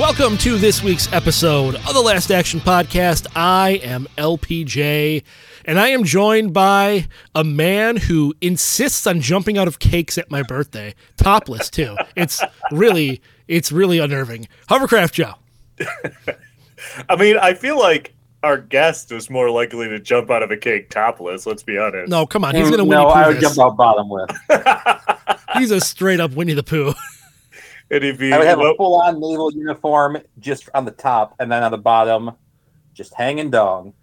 Welcome to this week's episode of the Last Action Podcast. I am LPJ, and I am joined by a man who insists on jumping out of cakes at my birthday, topless too. It's really, it's really unnerving. Hovercraft Joe. I mean, I feel like our guest was more likely to jump out of a cake topless. Let's be honest. No, come on, he's gonna mm, Winnie no, Pooh I would jump out bottom with. He's a straight up Winnie the Pooh. And if you, I would have a full on naval uniform just on the top, and then on the bottom, just hanging dong.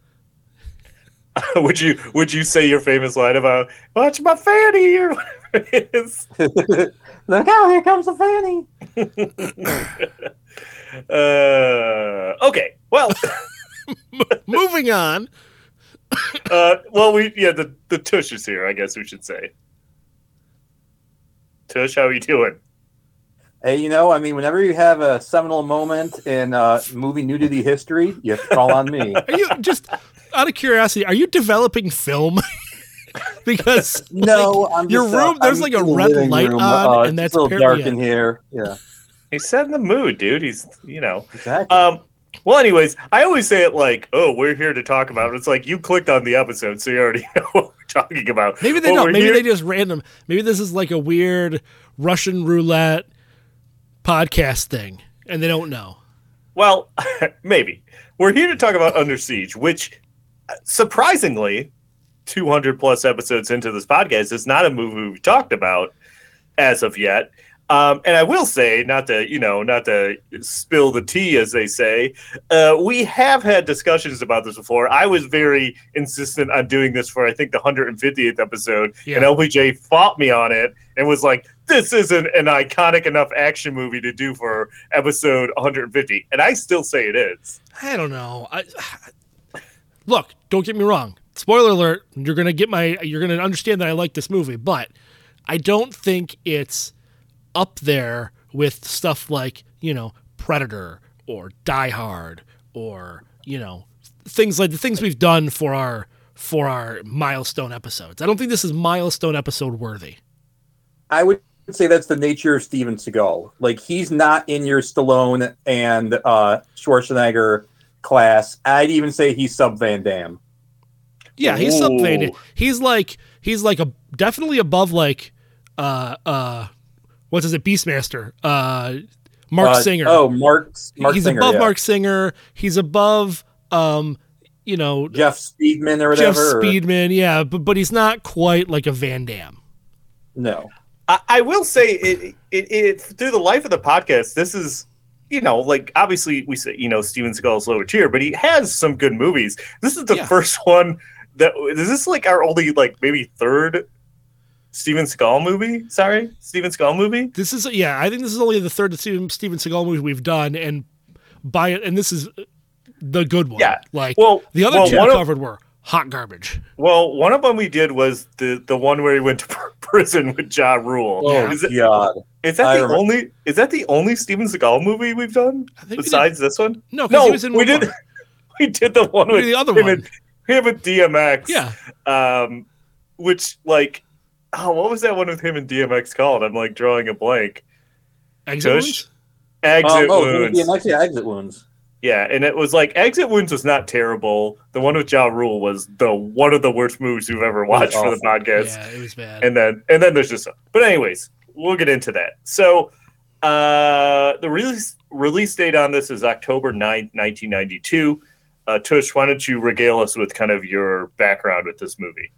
would you would you say your famous line about "Watch my fanny" or whatever it is? Look out! Here comes the fanny. Uh, okay, well, Moving on. uh, well, we yeah the the Tush is here. I guess we should say. Tush, how are you doing? Hey, you know, I mean, whenever you have a seminal moment in uh, movie nudity history, you have to call on me. Are you just out of curiosity? Are you developing film? because No, I'm your just, uh, room, there's I'm like a red light room. on, Uh, and it's that's a little dark in here. Yeah, He's setting the mood, dude. He's you know. exactly. Um. Well, anyways, I always say it like, "Oh, we're here to talk about." It's like you clicked on the episode, so you already know what we're talking about. Maybe they But don't. Maybe here- they just random. Maybe this is like a weird Russian roulette podcast thing, and they don't know. Well, maybe. We're here to talk about Under Siege, which uh, surprisingly, 200 plus episodes into this podcast is not a movie we've talked about as of yet. Um, and I will say, not to you know, not to spill the tea, as they say, uh, we have had discussions about this before. I was very insistent on doing this for I think the 150th episode, Yeah. and LPJ fought me on it and was like, "This isn't an iconic enough action movie to do for episode 150," and I still say it is. I don't know. I, look, don't get me wrong. Spoiler alert: You're gonna get my. You're gonna understand that I like this movie, but I don't think it's up there with stuff like you know Predator or Die Hard or you know things like the things we've done for our for our milestone episodes. I don't think this is milestone episode worthy. I would say that's the nature of Steven Seagal. Like he's not in your Stallone and uh, Schwarzenegger class. I'd even say he's sub Van Damme. Yeah, he's sub Van Ooh. Damme. He's like he's like a definitely above like uh uh what's his it Beastmaster uh Mark Uh, Singer. Oh, Mark. Mark he's Singer, above yeah. Marc Singer. He's above um you know Jeff Speakman or Jeff whatever. or- Speakman. Yeah, but but he's not quite like a Van Damme. No. I, I will say it, it, it through the life of the podcast. This is, you know, like obviously we say, you know, Steven Seagal's lower tier, but he has some good movies. This is the Yeah. first one that is this like our only like maybe third Steven Seagal movie? Sorry, Steven Seagal movie. This is yeah. I think this is only the third Steven, Steven Seagal movie we've done, and by it, and this is the good one. Yeah. like Well, the other well, two one I of- covered were hot garbage. Well, one of them we did was the the one where he went to prison with Ja Rule. Oh is, it, God. is that I the remember- only is that the only Steven Seagal movie we've done I think we besides this one? No, No, he was in we did. more. We did the one We with the other him one. and him with DMX. Yeah, Um, which like, oh, what was that one with him and DMX called? I'm like drawing a blank. exit Tush? wounds? Exit Um, oh, wounds. DMX, yeah, exit wounds. Yeah, and it was like Exit Wounds was not terrible. The one with Ja Rule was the one of the worst moves you've ever watched for the podcast. Yeah, it was bad. And then and then there's just but anyways, we'll get into that. So uh the release release date on this is October 9th, 1992. Uh Tush, why don't you regale us with kind of your background with this movie?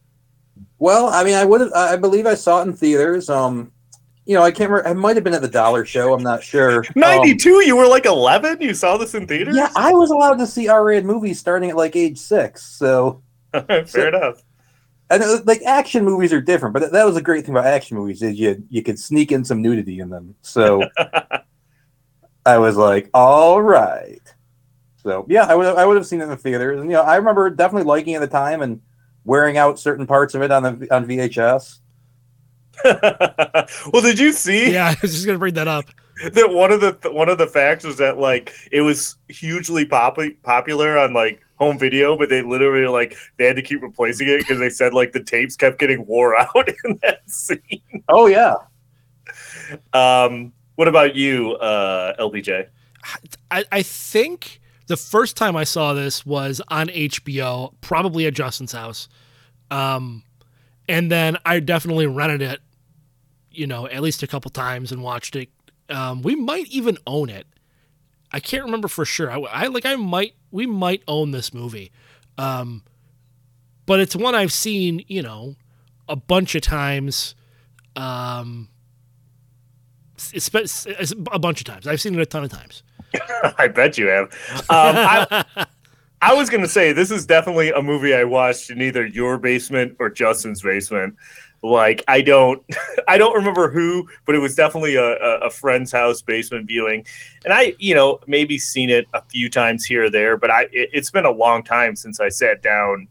Well, I mean, I would. I believe I saw it in theaters. Um, you know, I can't remember. I might have been at the Dollar Show. I'm not sure. Um, 92, you were like 11? You saw this in theaters? yeah, I was allowed to see R-rated movies starting at like age six. So Fair enough. And uh, like action movies are different, but that was a great thing about action movies is you you could sneak in some nudity in them. So I was like, all right. So yeah, I would I would have seen it in the theaters, and you know I remember definitely liking it at the time and wearing out certain parts of it on the on VHS. well, did you see Yeah, I was just gonna bring that up. that one of the one of the facts was that like it was hugely pop- popular on like home video, but they literally like they had to keep replacing it because they said like the tapes kept getting wore out in that scene. Oh yeah, Um, what about you, uh, LPJ? I, I think the first time I saw this was on HBO, probably at Justin's house. Um, and then I definitely rented it, you know, at least a couple times and watched it. Um, we might even own it. I can't remember for sure. I, I like I might we might own this movie. Um, but it's one I've seen, you know, a bunch of times. Um, it's, it's, it's a bunch of times. I've seen it a ton of times. I bet you have. Um, I, I was going to say this is definitely a movie I watched in either your basement or Justin's basement. Like I don't, I don't remember who, but it was definitely a, a, a friend's house basement viewing, and I, you know, maybe seen it a few times here or there, but I, it, it's been a long time since I sat down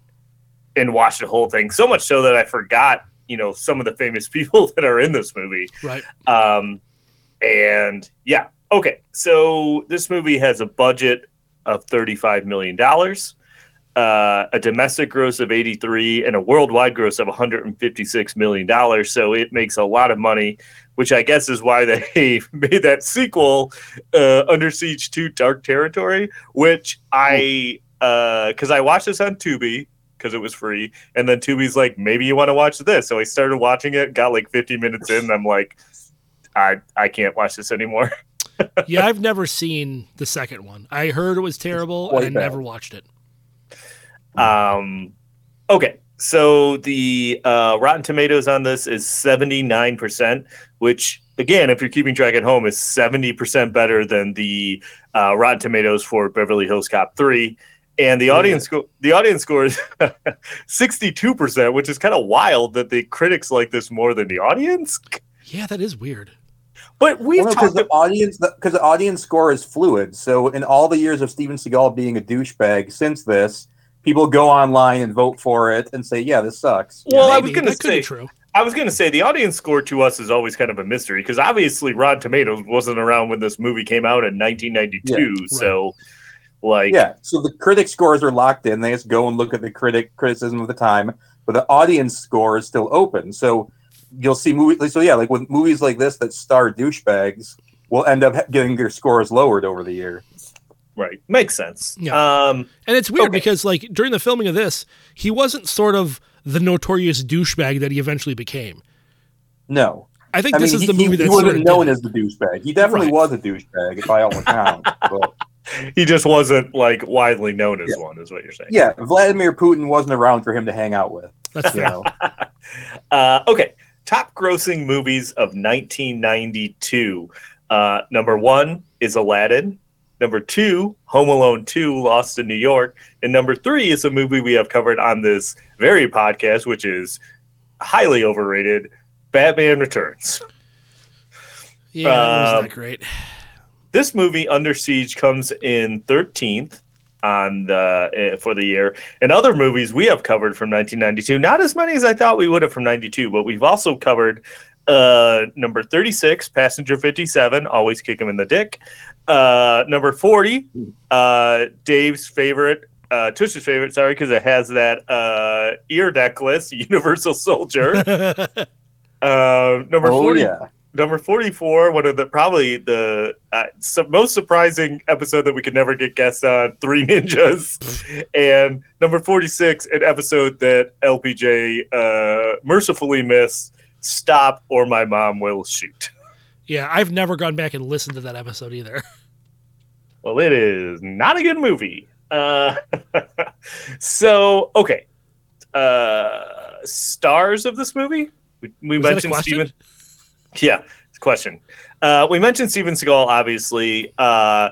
and watched the whole thing. So much so that I forgot, you know, some of the famous people that are in this movie. Right. Um, and yeah, okay. So this movie has a budget of $35 million, uh, a domestic gross of 83, and a worldwide gross of $156 million. So it makes a lot of money, which I guess is why they made that sequel, uh, Under Siege 2 Dark Territory, which I, because I watched this on Tubi because it was free. And then Tubi's like, maybe you want to watch this. So I started watching it, got like 50 minutes in, and I'm like, I I can't watch this anymore. yeah, I've never seen the second one. I heard it was terrible and bad. never watched it. Um, okay, so the uh, Rotten Tomatoes on this is 79%, which again, if you're keeping track at home, is 70% better than the uh, Rotten Tomatoes for Beverly Hills Cop 3. And the audience score, the audience score is 62%, which is kind of wild that the critics like this more than the audience. Yeah, that is weird. But we've because talked the audience because the audience score is fluid. So in all the years of Steven Seagal being a douchebag since this, people go online and vote for it and say, "Yeah, this sucks." Well, I was going to That could be say, true. I was going to say the audience score to us is always kind of a mystery because obviously Rotten Tomatoes wasn't around when this movie came out in 1992. So, like, Yeah, so the critic scores are locked in. They just go and look at the critic criticism of the time, but the audience score is still open. So you'll see movies. So yeah, like with movies like this that star douchebags, will end up getting their scores lowered over the year. right, makes sense. Yeah. Um, And it's weird Okay. because like during the filming of this, he wasn't sort of the notorious douchebag that he eventually became. No, I think I this mean is he, the movie he, that he sort wasn't of known did as the douchebag. He definitely Right. was a douchebag by all accounts. but he just wasn't like widely known as one, is what you're saying. yeah, Vladimir Putin wasn't around for him to hang out with. That's You know, Uh, okay, top grossing movies of 1992. Uh, number one is Aladdin. Number two, Home Alone 2, Lost in New York. And number three is a movie we have covered on this very podcast, which is highly overrated Batman Returns. Yeah, that was Um, not great. This movie, Under Siege, comes in 13th on the uh, for the year. And other movies we have covered from 1992, not as many as I thought we would have from 92, but we've also covered uh, number 36, Passenger 57, always kick him in the dick. Uh, number 40, uh, Dave's favorite, uh, Tush's favorite, sorry, because it has that uh, ear necklace, Universal Soldier. Uh, number oh 40, yeah, number 44 one of the probably the uh, su- most surprising episode that we could never get guests on three ninjas. And number 46 an episode that lpj uh, mercifully missed stop or my mom will shoot. Yeah, I've never gone back and listened to that episode either. well it is not a good movie. Uh, so okay. Uh, stars of this movie? We, we Was that a mentioned steven Yeah, question. Uh, we mentioned Steven Seagal, obviously. Uh,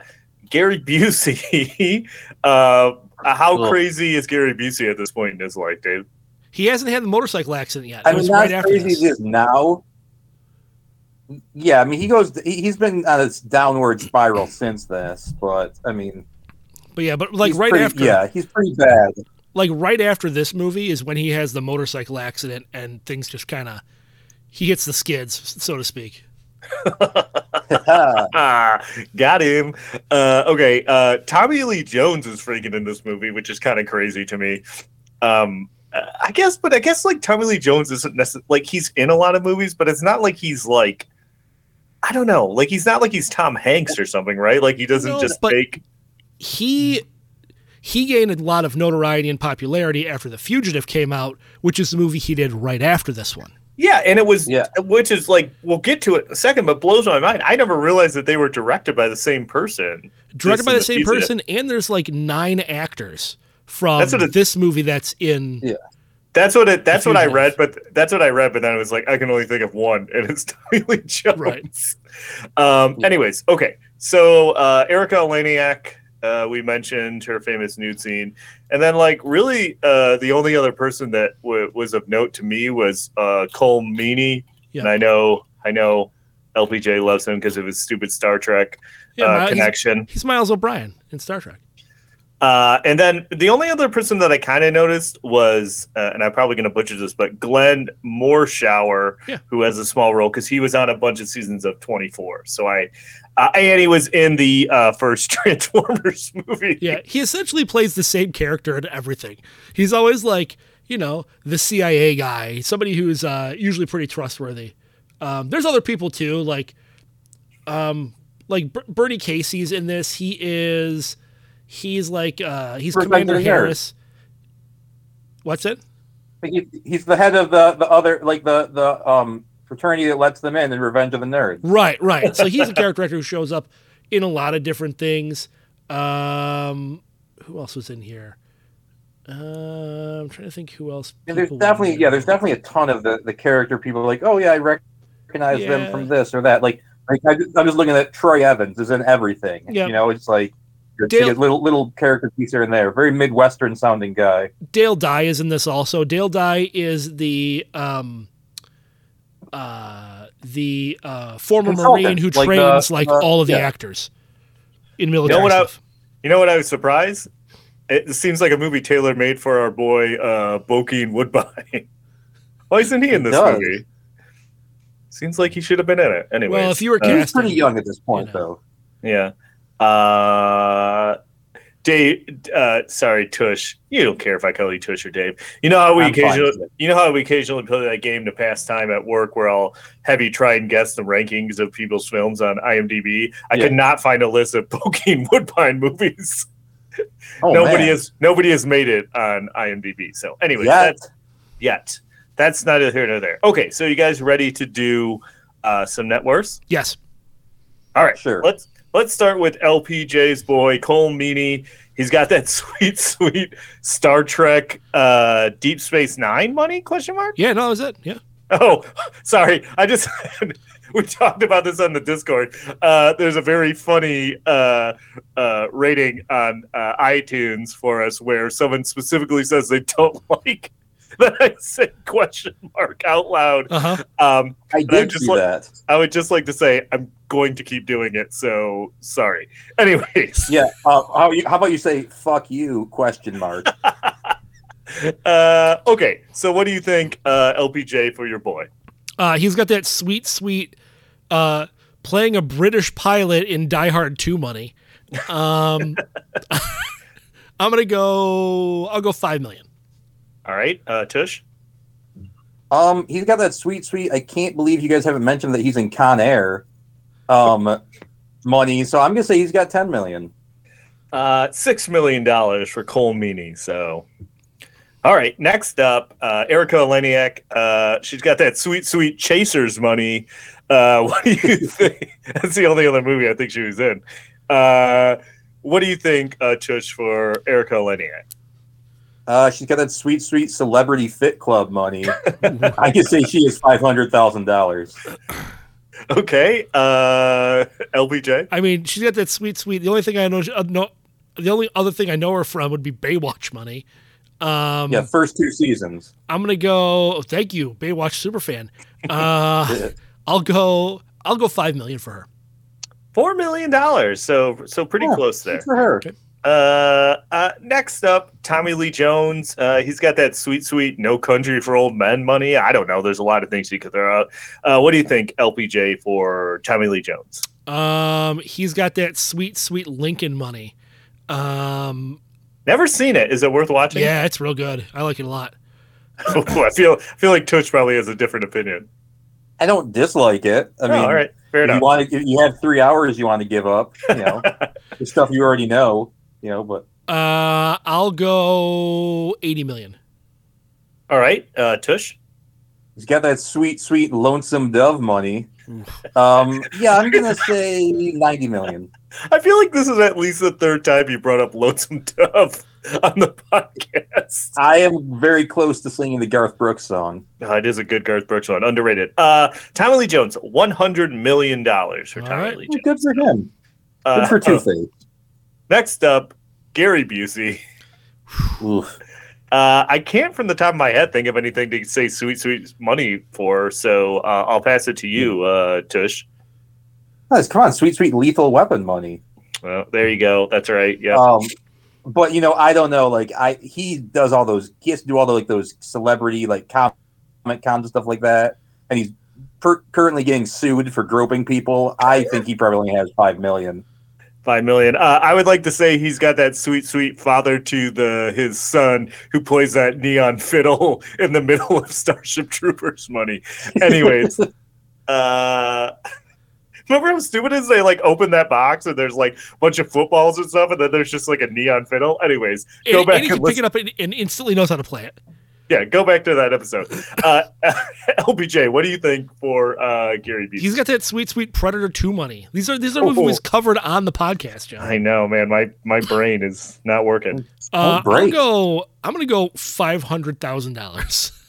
Gary Busey. uh, how Ugh. crazy is Gary Busey at this point in his life, Dave? He hasn't had the motorcycle accident yet. I It mean, was not right as after crazy as this. it is now. Yeah, I mean, he goes. He, he's been on this downward spiral since this, but I mean, But yeah, but like right pretty- after, Yeah, he's pretty bad. like right after this movie is when he has the motorcycle accident and things just kind of he hits the skids, so to speak. Ah, got him. Uh, okay, uh, Tommy Lee Jones is freaking in this movie, which is kind of crazy to me. Um, I guess, but I guess like Tommy Lee Jones isn't necessarily like he's in a lot of movies, but it's not like he's like I don't know, like he's not like he's Tom Hanks or something, right? Like he doesn't No, just make He he gained a lot of notoriety and popularity after The Fugitive came out, which is the movie he did right after this one. Yeah, and it was, Yeah. which is like, we'll get to it in a second, but blows my mind. I never realized that they were directed by the same person. Directed This by and the same Fugitive. person, and there's like nine actors from That's what it- this movie that's in. Yeah. That's what it. That's what I read, but that's what I read. But then it was like I can only think of one, and it's Tommy Lee Jones. Right. Um. Anyways, okay. So uh, Erica Eleniak, uh, we mentioned her famous nude scene, and then like really, uh, the only other person that w- was of note to me was uh, Colm Meaney, Yeah. and I know, I know, LPJ loves him because of his stupid Star Trek Yeah, uh, Miles- he's- connection. He's Miles O'Brien in Star Trek. Uh, and then the only other person that I kind of noticed was, uh, and I'm probably going to butcher this, but Glenn Morshower, Yeah. who has a small role because he was on a bunch of seasons of 24. So I, uh, and he was in the uh, first Transformers movie. Yeah, he essentially plays the same character in everything. He's always like, you know, the CIA guy, somebody who's uh, usually pretty trustworthy. Um, there's other people too, like, um, like Ber- Bernie Casey's in this. He is, he's like, uh, he's Revenge Commander. Harris. What's it? He, he's the head of the the other like the the um fraternity that lets them in in Revenge of the Nerds. Right, right. So he's a character actor who shows up in a lot of different things. Um, who else was in here? Uh, I'm trying to think who else. And there's definitely yeah, there's definitely a ton of the the character people like oh yeah, I recognize Yeah. them from this or that. Like like I, I'm just looking at Troy Evans is in everything. Yeah. you know, it's like. You Dale- get little little character piece here and there. Very midwestern sounding guy. Dale Dye is in this also. Dale Dye is the um uh the uh former Consultant, Marine who like the- trains like the- all of the yeah. actors in military what I- You know what I was surprised? It seems like a movie tailor made for our boy uh, Bokeem Woodbine. Why isn't he in this movie? Seems like he should have been in it. Anyway, Well, if you were uh, He's pretty young at this point you know. though. Yeah. Uh, Dave, uh, sorry, Tush. You don't care if I call you Tush or Dave. You know how we I'm occasionally, with you know how we occasionally play that game to pass time at work, where I'll have you try and guess the rankings of people's films on IMDb. I Yeah. could not find a list of Bokeem Woodbine movies. Oh, nobody man. has nobody has made it on IMDb. So anyway, Yet. that's yet. That's neither here nor there. Okay, so you guys ready to do uh, some net worths? yes. All right, Sure. Let's let's start with LPJ's boy Colm Meaney. He's got that sweet, sweet Star Trek uh, Deep Space Nine money? Question mark. Yeah, no, that was it. Yeah. Oh, sorry. I just we talked about this on the Discord. Uh, there's a very funny uh, uh, rating on uh, iTunes for us where someone specifically says they don't like that I said question mark out loud. Uh-huh. Um, I I did just see like- that. I would just like to say I'm going to keep doing it. So sorry. Anyways, Yeah. Uh, how, you, how about you say "fuck you"? Question mark. uh, okay. So what do you think, uh, LPJ, for your boy? Uh he's got that sweet sweet uh playing a British pilot in Die Hard 2 money. Um I'm going to go I'll go 5 million. All right, uh, Tush. Um, he's got that sweet, sweet. I can't believe you guys haven't mentioned that he's in Con Air. Um, money. So I'm gonna say he's got ten million. Uh, six million dollars for Colm Meaney. So, all right. Next up, uh, Erica Eleniak. Uh, she's got that sweet, sweet Chasers money. Uh, what do you think? That's the only other movie I think she was in. Uh, what do you think, uh, Tush, for Erica Eleniak? Uh, she's got that sweet, sweet celebrity fit club money. I can say she is five hundred thousand dollars. Okay, uh, LPJ. I mean, she's got that sweet, sweet. The only thing I know, uh, no, the only other thing I know her from would be Baywatch money. Um, Yeah, first two seasons. I'm gonna go. oh, thank you, Baywatch superfan. Uh, I'll go. I'll go five million for her. Four million dollars. So so pretty Yeah, close there. For her. Uh, uh, next up, Tommy Lee Jones. Uh, he's got that sweet, sweet "No Country for Old Men" money. I don't know. There's a lot of things you could throw out. Uh, what do you think, LPJ, for Tommy Lee Jones? Um, he's got that sweet, sweet Lincoln money. Um, Never seen it. Is it worth watching? yeah, it's real good. I like it a lot. I feel I feel like Tush probably has a different opinion. I don't dislike it. I Oh, mean, all right, fair if you enough. want to, you have three hours you want to give up. You know, the stuff you already know. You know, but Uh, I'll go eighty million. All right, uh, Tush. he's got that sweet, sweet lonesome dove money. Um, yeah, I'm gonna say ninety million. I feel like this is at least the third time you brought up Lonesome Dove on the podcast. I am very close to singing the Garth Brooks song. Uh, it is a good Garth Brooks song, underrated. Uh, Tommy Lee Jones, one hundred million dollars for All Tommy right. Lee Well, Jones. good for him. Uh, Good for Two Face. Next up, Gary Busey. Uh, I can't, from the top of my head, think of anything to say "sweet, sweet money" for. So uh, I'll pass it to you, uh, Tush. Guys, come on, sweet, sweet lethal weapon money. Well, there you go. That's right. Yeah. Um, but you know, I don't know. Like, I he does all those. He has to do all the like those celebrity like comic cons and stuff like that, and he's per- currently getting sued for groping people. I think he probably has five million. Five million. Uh, I would like to say he's got that sweet, sweet father to the his son who plays that neon fiddle in the middle of Starship Troopers money. Anyways, uh, remember how stupid it is? They like open that box and there's like a bunch of footballs and stuff, and then there's just like a neon fiddle. Anyways, go and, back and he and can pick it up and, and instantly knows how to play it. Yeah, go back to that episode. Uh, LPJ, what do you think for uh, Gary B? He's got that sweet, sweet Predator Two money. These are these are Oh. movies covered on the podcast, John. I know, man. My my brain is not working. Uh, I'll great. go. I'm gonna go five hundred thousand dollars.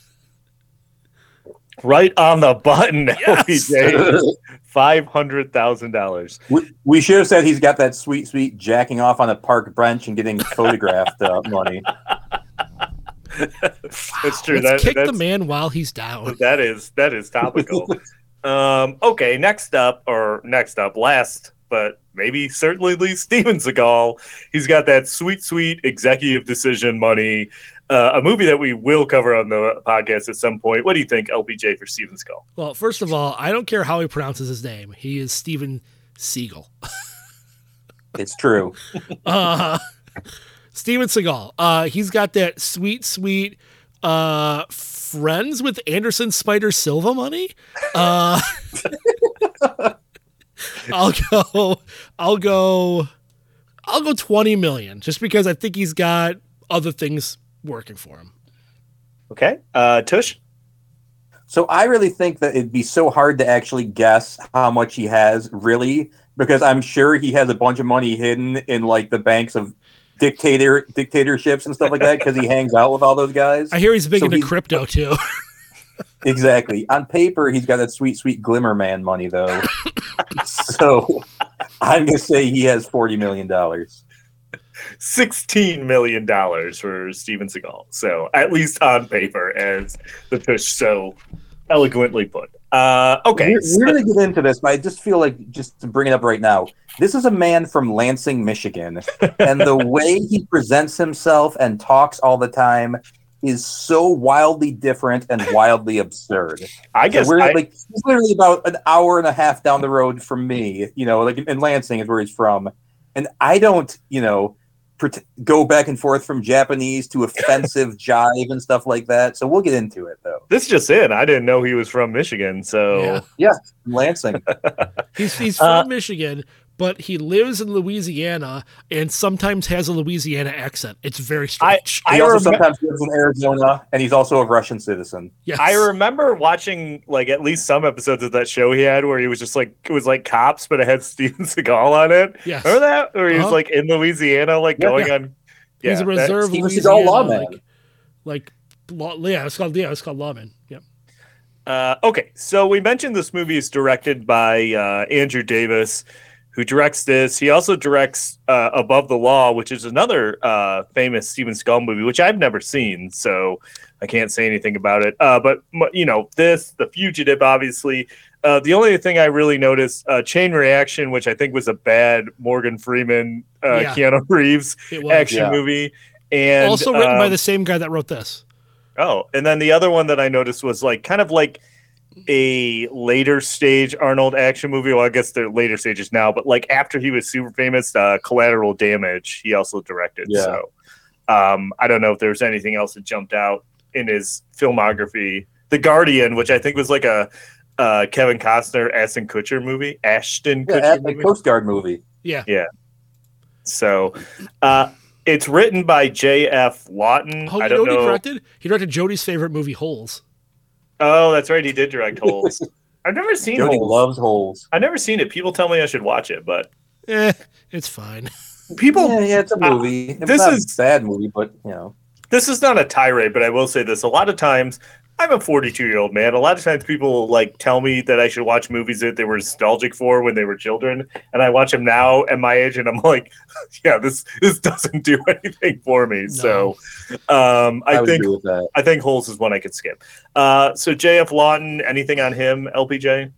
Right on the button, Yes. LPJ. Five hundred thousand dollars. we, we should have said he's got that sweet, sweet jacking off on a park bench and getting photographed uh, money. That's true. Let's That, kick the man while he's down. that is that is topical. um, okay, next up, or next up, last, but maybe certainly least, Steven Seagal. He's got that sweet, sweet executive decision money. Uh, a movie that we will cover on the podcast at some point. What do you think, LPJ, for Steven Seagal? Well, first of all, I don't care how he pronounces his name. He is Steven Seagal. It's true. Uh, Steven Seagal. Uh, he's got that sweet, sweet uh, friends with Anderson Spider Silva money. Uh, I'll go. I'll go. I'll go twenty million, just because I think he's got other things working for him. Okay, uh, Tush. So I really think that it'd be so hard to actually guess how much he has, really, because I'm sure he has a bunch of money hidden in like the banks of dictator dictatorships and stuff like that because he hangs out with all those guys. I hear he's big So into he's- crypto too. Exactly. On paper, he's got that sweet, sweet Glimmer Man money, though. so I'm gonna say he has forty million dollars. sixteen million dollars for Steven Seagal. So at least on paper, as the Tush so eloquently put. Uh, okay, We're, so- we're gonna get into this, but I just feel like just to bring it up right now. This is a man from Lansing, Michigan, and the way he presents himself and talks all the time is so wildly different and wildly absurd. I So guess we're I, like he's literally about an hour and a half down the road from me. You know, like in Lansing is where he's from, and I don't, you know, go back and forth from Japanese to offensive jive and stuff like that. So we'll get into it though. this is just in. I didn't know he was from Michigan. So Yeah. Lansing. He's he's from Uh, Michigan, but he lives in Louisiana and sometimes has a Louisiana accent. It's very strange. I He also remem- sometimes lives in Arizona, and he's also a Russian citizen. yes. I remember watching like at least some episodes of that show he had where he was just like it was like cops, but it had Steven Seagal on it. Yes. Remember that? Where he was Uh-huh. like in Louisiana, like Yeah. going on. Yeah, He's a that- reserve Steven Seagal Louisiana, lawman. like, like law, yeah, it's called yeah, it's called lawman. Yep. Uh, okay, so we mentioned this movie is directed by uh, Andrew Davis, who directs this. He also directs uh, Above the Law, which is another uh, famous Steven Skull movie, which I've never seen, so I can't say anything about it. Uh, but you know, this, The Fugitive, obviously. Uh, the only thing I really noticed, uh, Chain Reaction, which I think was a bad Morgan Freeman, uh, Yeah. Keanu Reeves action Yeah. movie, and also written by um, the same guy that wrote this. Oh, and then the other one that I noticed was like kind of like a later stage Arnold action movie. Well, I guess they're later stages now, but like after he was super famous, uh, Collateral Damage, he also directed. Yeah. So um, I don't know if there's anything else that jumped out in his filmography. The Guardian, which I think was like a uh, Kevin Costner, Ashton Kutcher movie, Ashton Yeah, Kutcher at the movie. Coast Guard movie. Yeah. Yeah. So uh, it's written by J.F. Lawton. Oh, I don't what he know. directed? He directed Jody's favorite movie, Holes. Oh, that's right. He did direct Holes. I've never seen Jody Holes. loves holes. I've never seen it. People tell me I should watch it, but Eh, it's fine. people. Yeah, yeah, it's a uh, movie. it's this not is- a bad movie, but you know. This is not a tirade, but I will say this: a lot of times, I'm a 42 year old man. A lot of times, people like tell me that I should watch movies that they were nostalgic for when they were children, and I watch them now at my age, and I'm like, yeah, this this doesn't do anything for me. So, um, I, I, think agree with that. I think Holes is one I could skip. Uh, so J.F. Lawton, anything on him? LPJ?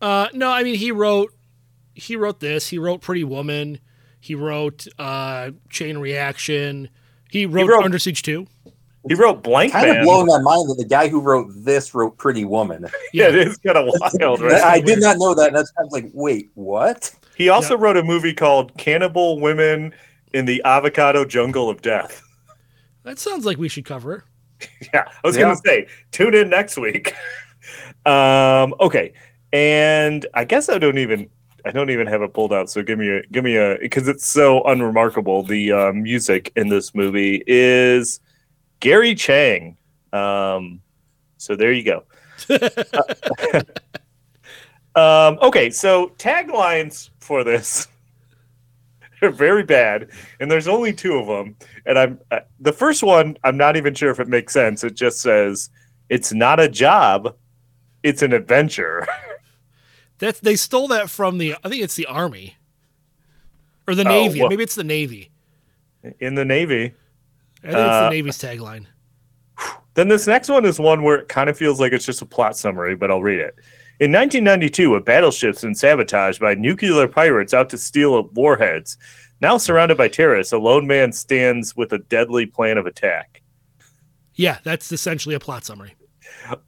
Uh, no, I mean he wrote he wrote this. He wrote Pretty Woman. He wrote uh, Chain Reaction. He wrote, wrote- Under Siege 2. He wrote Blank Kind of Man. blowing my mind that the guy who wrote this wrote Pretty Woman. yeah, it is kind of wild, right? I did not know that. And that's kind of like, wait, what? He also Yeah. wrote a movie called Cannibal Women in the Avocado Jungle of Death. That sounds like we should cover it. Yeah, I was Yeah. going to say, tune in next week. um, okay, and I guess I don't even I don't even have it pulled out. So give me a give me a because it's so unremarkable. The uh, music in this movie is Gary Chang. Um, so there you go. um, okay, so taglines for this are very bad, and there's only two of them. And I'm uh, the first one. I'm not even sure if it makes sense. It just says it's not a job, it's an adventure. That's they stole that from the I think it's the army or the Oh, navy. well- Maybe it's the navy. in the Navy. I think Uh, it's the navy's tagline. Then this next one is one where it kind of feels like it's just a plot summary, but I'll read it. In 1992, a battleship's been sabotaged by nuclear pirates out to steal warheads. Now surrounded by terrorists, a lone man stands with a deadly plan of attack. Yeah, that's essentially a plot summary.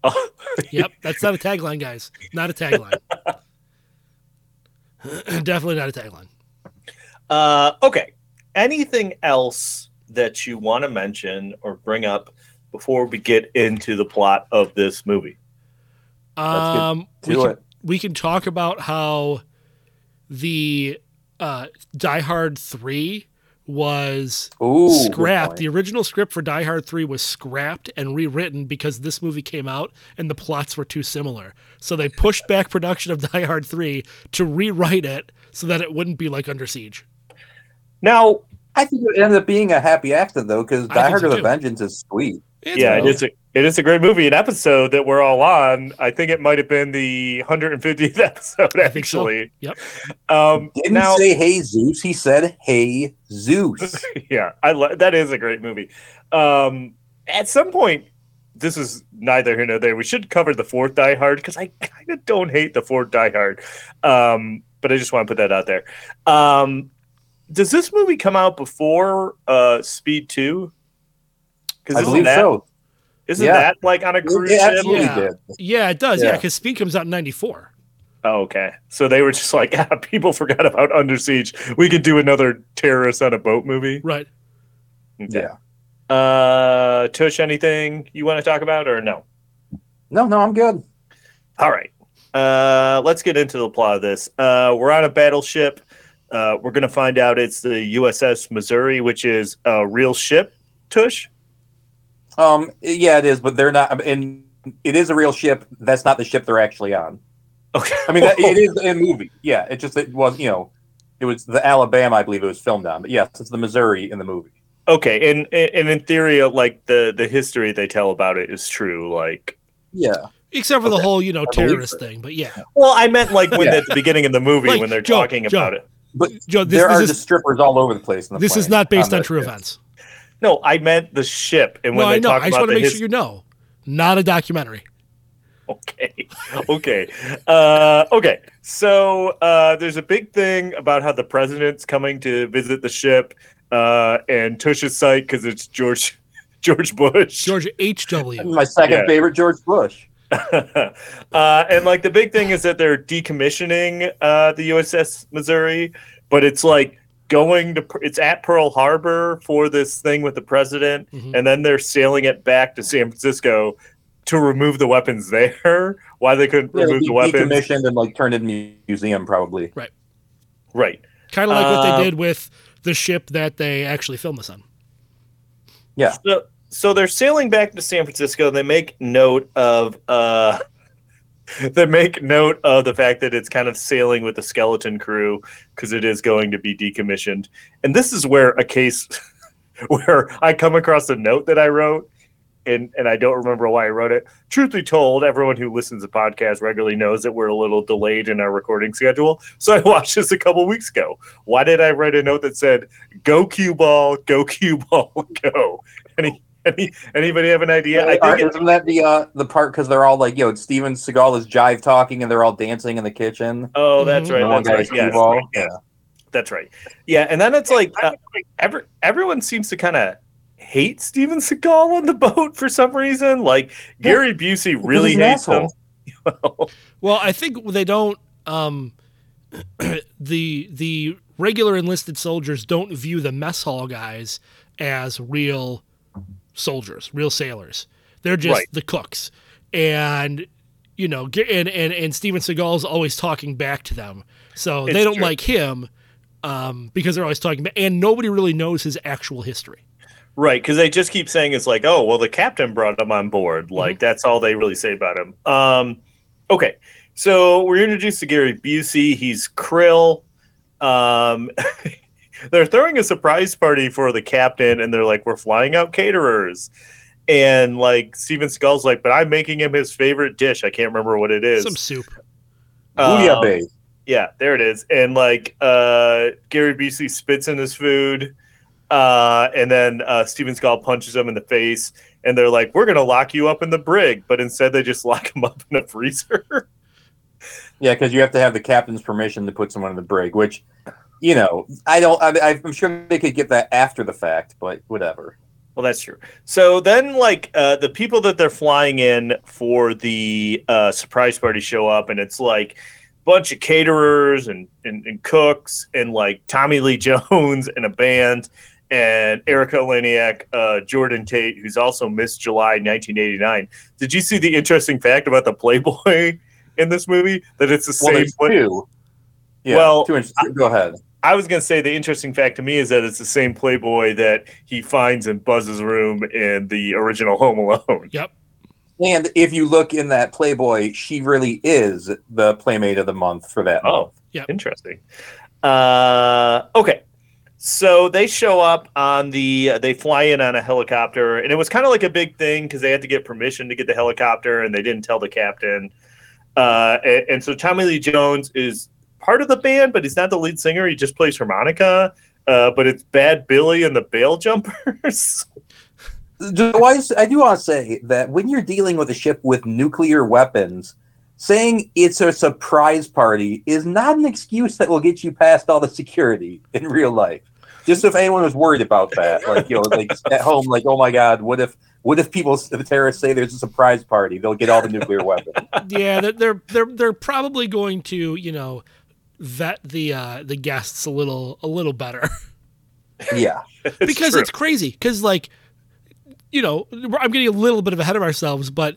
Oh, Yep, that's not a tagline, guys. Not a tagline. Definitely not a tagline. Uh, okay. Anything else that you want to mention or bring up before we get into the plot of this movie? Um, we can, it. we can talk about how the uh, Die Hard 3 was Ooh, scrapped. The original script for Die Hard 3 was scrapped and rewritten because this movie came out and the plots were too similar. So they pushed back production of Die Hard 3 to rewrite it so that it wouldn't be like Under Siege. Now, I think it ended up being a happy accident though, because I Die think Hard so, with a Vengeance is sweet. It's yeah, it fine. is. A, it is a great movie. An episode that we're all on. I think it might have been the 150th episode. I think so. Actually, Yep. um, Didn't now, say Hey Zeus, he said Hey Zeus. yeah, I lo- that is a great movie. Um, at some point, this is neither here nor there. We should cover the fourth Die Hard because I kind of don't hate the fourth Die Hard, um, but I just want to put that out there. Um, does this movie come out before uh, Speed Two? Because I believe that, so. Isn't Yeah. that like on a cruise It ship? Yeah. did. Yeah, it does. Yeah, Yeah. because Speed comes out in 94. Oh, okay. So they were just like, ah, people forgot about Under Siege. We could do another terrorist on a boat movie. Right. Okay. Yeah. Uh, Tush, anything you want to talk about or no? No, no, I'm good. All right. Uh, let's get into the plot of this. Uh, we're on a battleship. Uh, we're going to find out it's the USS Missouri, which is a real ship. Tush. Um, yeah, it is, but they're not. And it is a real ship. That's not the ship they're actually on. Okay. I mean, that, it is a movie. Yeah, it just it was you know, it was the Alabama, I believe it was filmed on. But yes, it's the Missouri in the movie. Okay, and and in theory, uh, like the the history they tell about it is true. Like, Yeah, except for the whole you know terrorist thing. But yeah, Well, I meant like when Yeah. at the beginning of the movie Like, when they're Joe, talking Joe. about it. But Joe, this, there this are is just strippers all over the place. In the this is not based on that true ship. events. No, I meant the ship and No, when they I know. talk I just about want to make his- sure you know, not a documentary. Okay. Okay. Uh, okay. So uh, there's a big thing about how the president's coming to visit the ship uh, and Tush's site because it's George George Bush. George H. W. My second Yeah. favorite, George Bush. uh, and like the big thing is that they're decommissioning uh, the USS Missouri, but it's like going to it's at Pearl Harbor for this thing with the president, Mhm. and then they're sailing it back to San Francisco to remove the weapons there. Why they couldn't Yeah, remove de- the weapons? decommissioned and like turned into a museum, probably. Right. Right. Kind of like what Uh, they did with the ship that they actually filmed this on. Yeah. So, so they're sailing back to San Francisco. They make note of uh, they make note of the fact that it's kind of sailing with the skeleton crew because it is going to be decommissioned. And this is where a case where I come across a note that I wrote. And, and I don't remember why I wrote it. Truth be told, everyone who listens to podcasts regularly knows that we're a little delayed in our recording schedule. So I watched this a couple weeks ago. Why did I write a note that said "Go cue ball, go cue ball, go"? Any any anybody have an idea? I Are- think it, isn't that the uh, the part because they're all like, yo, Steven Seagal is jive talking and they're all dancing in the kitchen. oh, that's Mhm. right. And one That's guy's right. Yes, cue right, yeah, that's right. Yeah, and then it's like uh, every, everyone seems to kind of hate Steven Seagal on the boat for some reason. Like Gary Busey really hates him. asshole. Well, I think they don't. Um, the the regular enlisted soldiers don't view the mess hall guys as real soldiers, real sailors. They're just Right. the cooks, and you know, and and and Steven Seagal's always talking back to them, so It's they don't true. like him um, because they're always talking. Back, and nobody really knows his actual history. Right, because they just keep saying it's like, oh, well, the captain brought him on board. Like that's all they really say about him. Um, okay, so we're introduced to Gary Busey. He's Krill. Um, they're throwing a surprise party for the captain, and they're like, we're flying out caterers. And like Steven Skull's like, but I'm making him his favorite dish. I can't remember what it is. Some soup. Um, Bouillabaisse. yeah, there it is. And like uh Gary Busey spits in his food. Uh and then uh Steven Skull punches him in the face and they're like, We're gonna lock you up in the brig, but instead they just lock him up in a freezer. Yeah, because you have to have the captain's permission to put someone in the brig, which, you know, I don't. I, I'm sure they could get that after the fact, but whatever. well, that's true. So then like uh the people that they're flying in for the uh surprise party show up and it's like bunch of caterers and, and, and cooks and like Tommy Lee Jones and a band and Erica Eleniak, uh, Jordan Tate, who's also Miss July 1989. Did you see the interesting fact about the Playboy in this movie? That it's the Well, same. two. Yeah, Well, two inch, go ahead. I was going to say the interesting fact to me is that it's the same Playboy that he finds in Buzz's room in the original Home Alone. Yep. And if you look in that Playboy, she really is the Playmate of the Month for that Oh, month. Yep. interesting. Uh, okay. So they show up on the, uh, they fly in on a helicopter, and it was kind of like a big thing because they had to get permission to get the helicopter, and they didn't tell the captain. Uh, and, and so Tommy Lee Jones is part of the band, but he's not the lead singer. He just plays harmonica. Uh, but it's Bad Billy and the Bail Jumpers. Do I, s- I do want to say that when you're dealing with a ship with nuclear weapons, saying it's a surprise party is not an excuse that will get you past all the security in real life. Just if anyone was worried about that, like you know, like at home, like oh my god, what if what if people the terrorists say there's a surprise party? They'll get all the nuclear weapons. yeah, they're, they're they're they're probably going to you know vet the uh, the guests a little a little better Yeah, because true. it's crazy. Because like you know, I'm getting a little bit of ahead of ourselves, but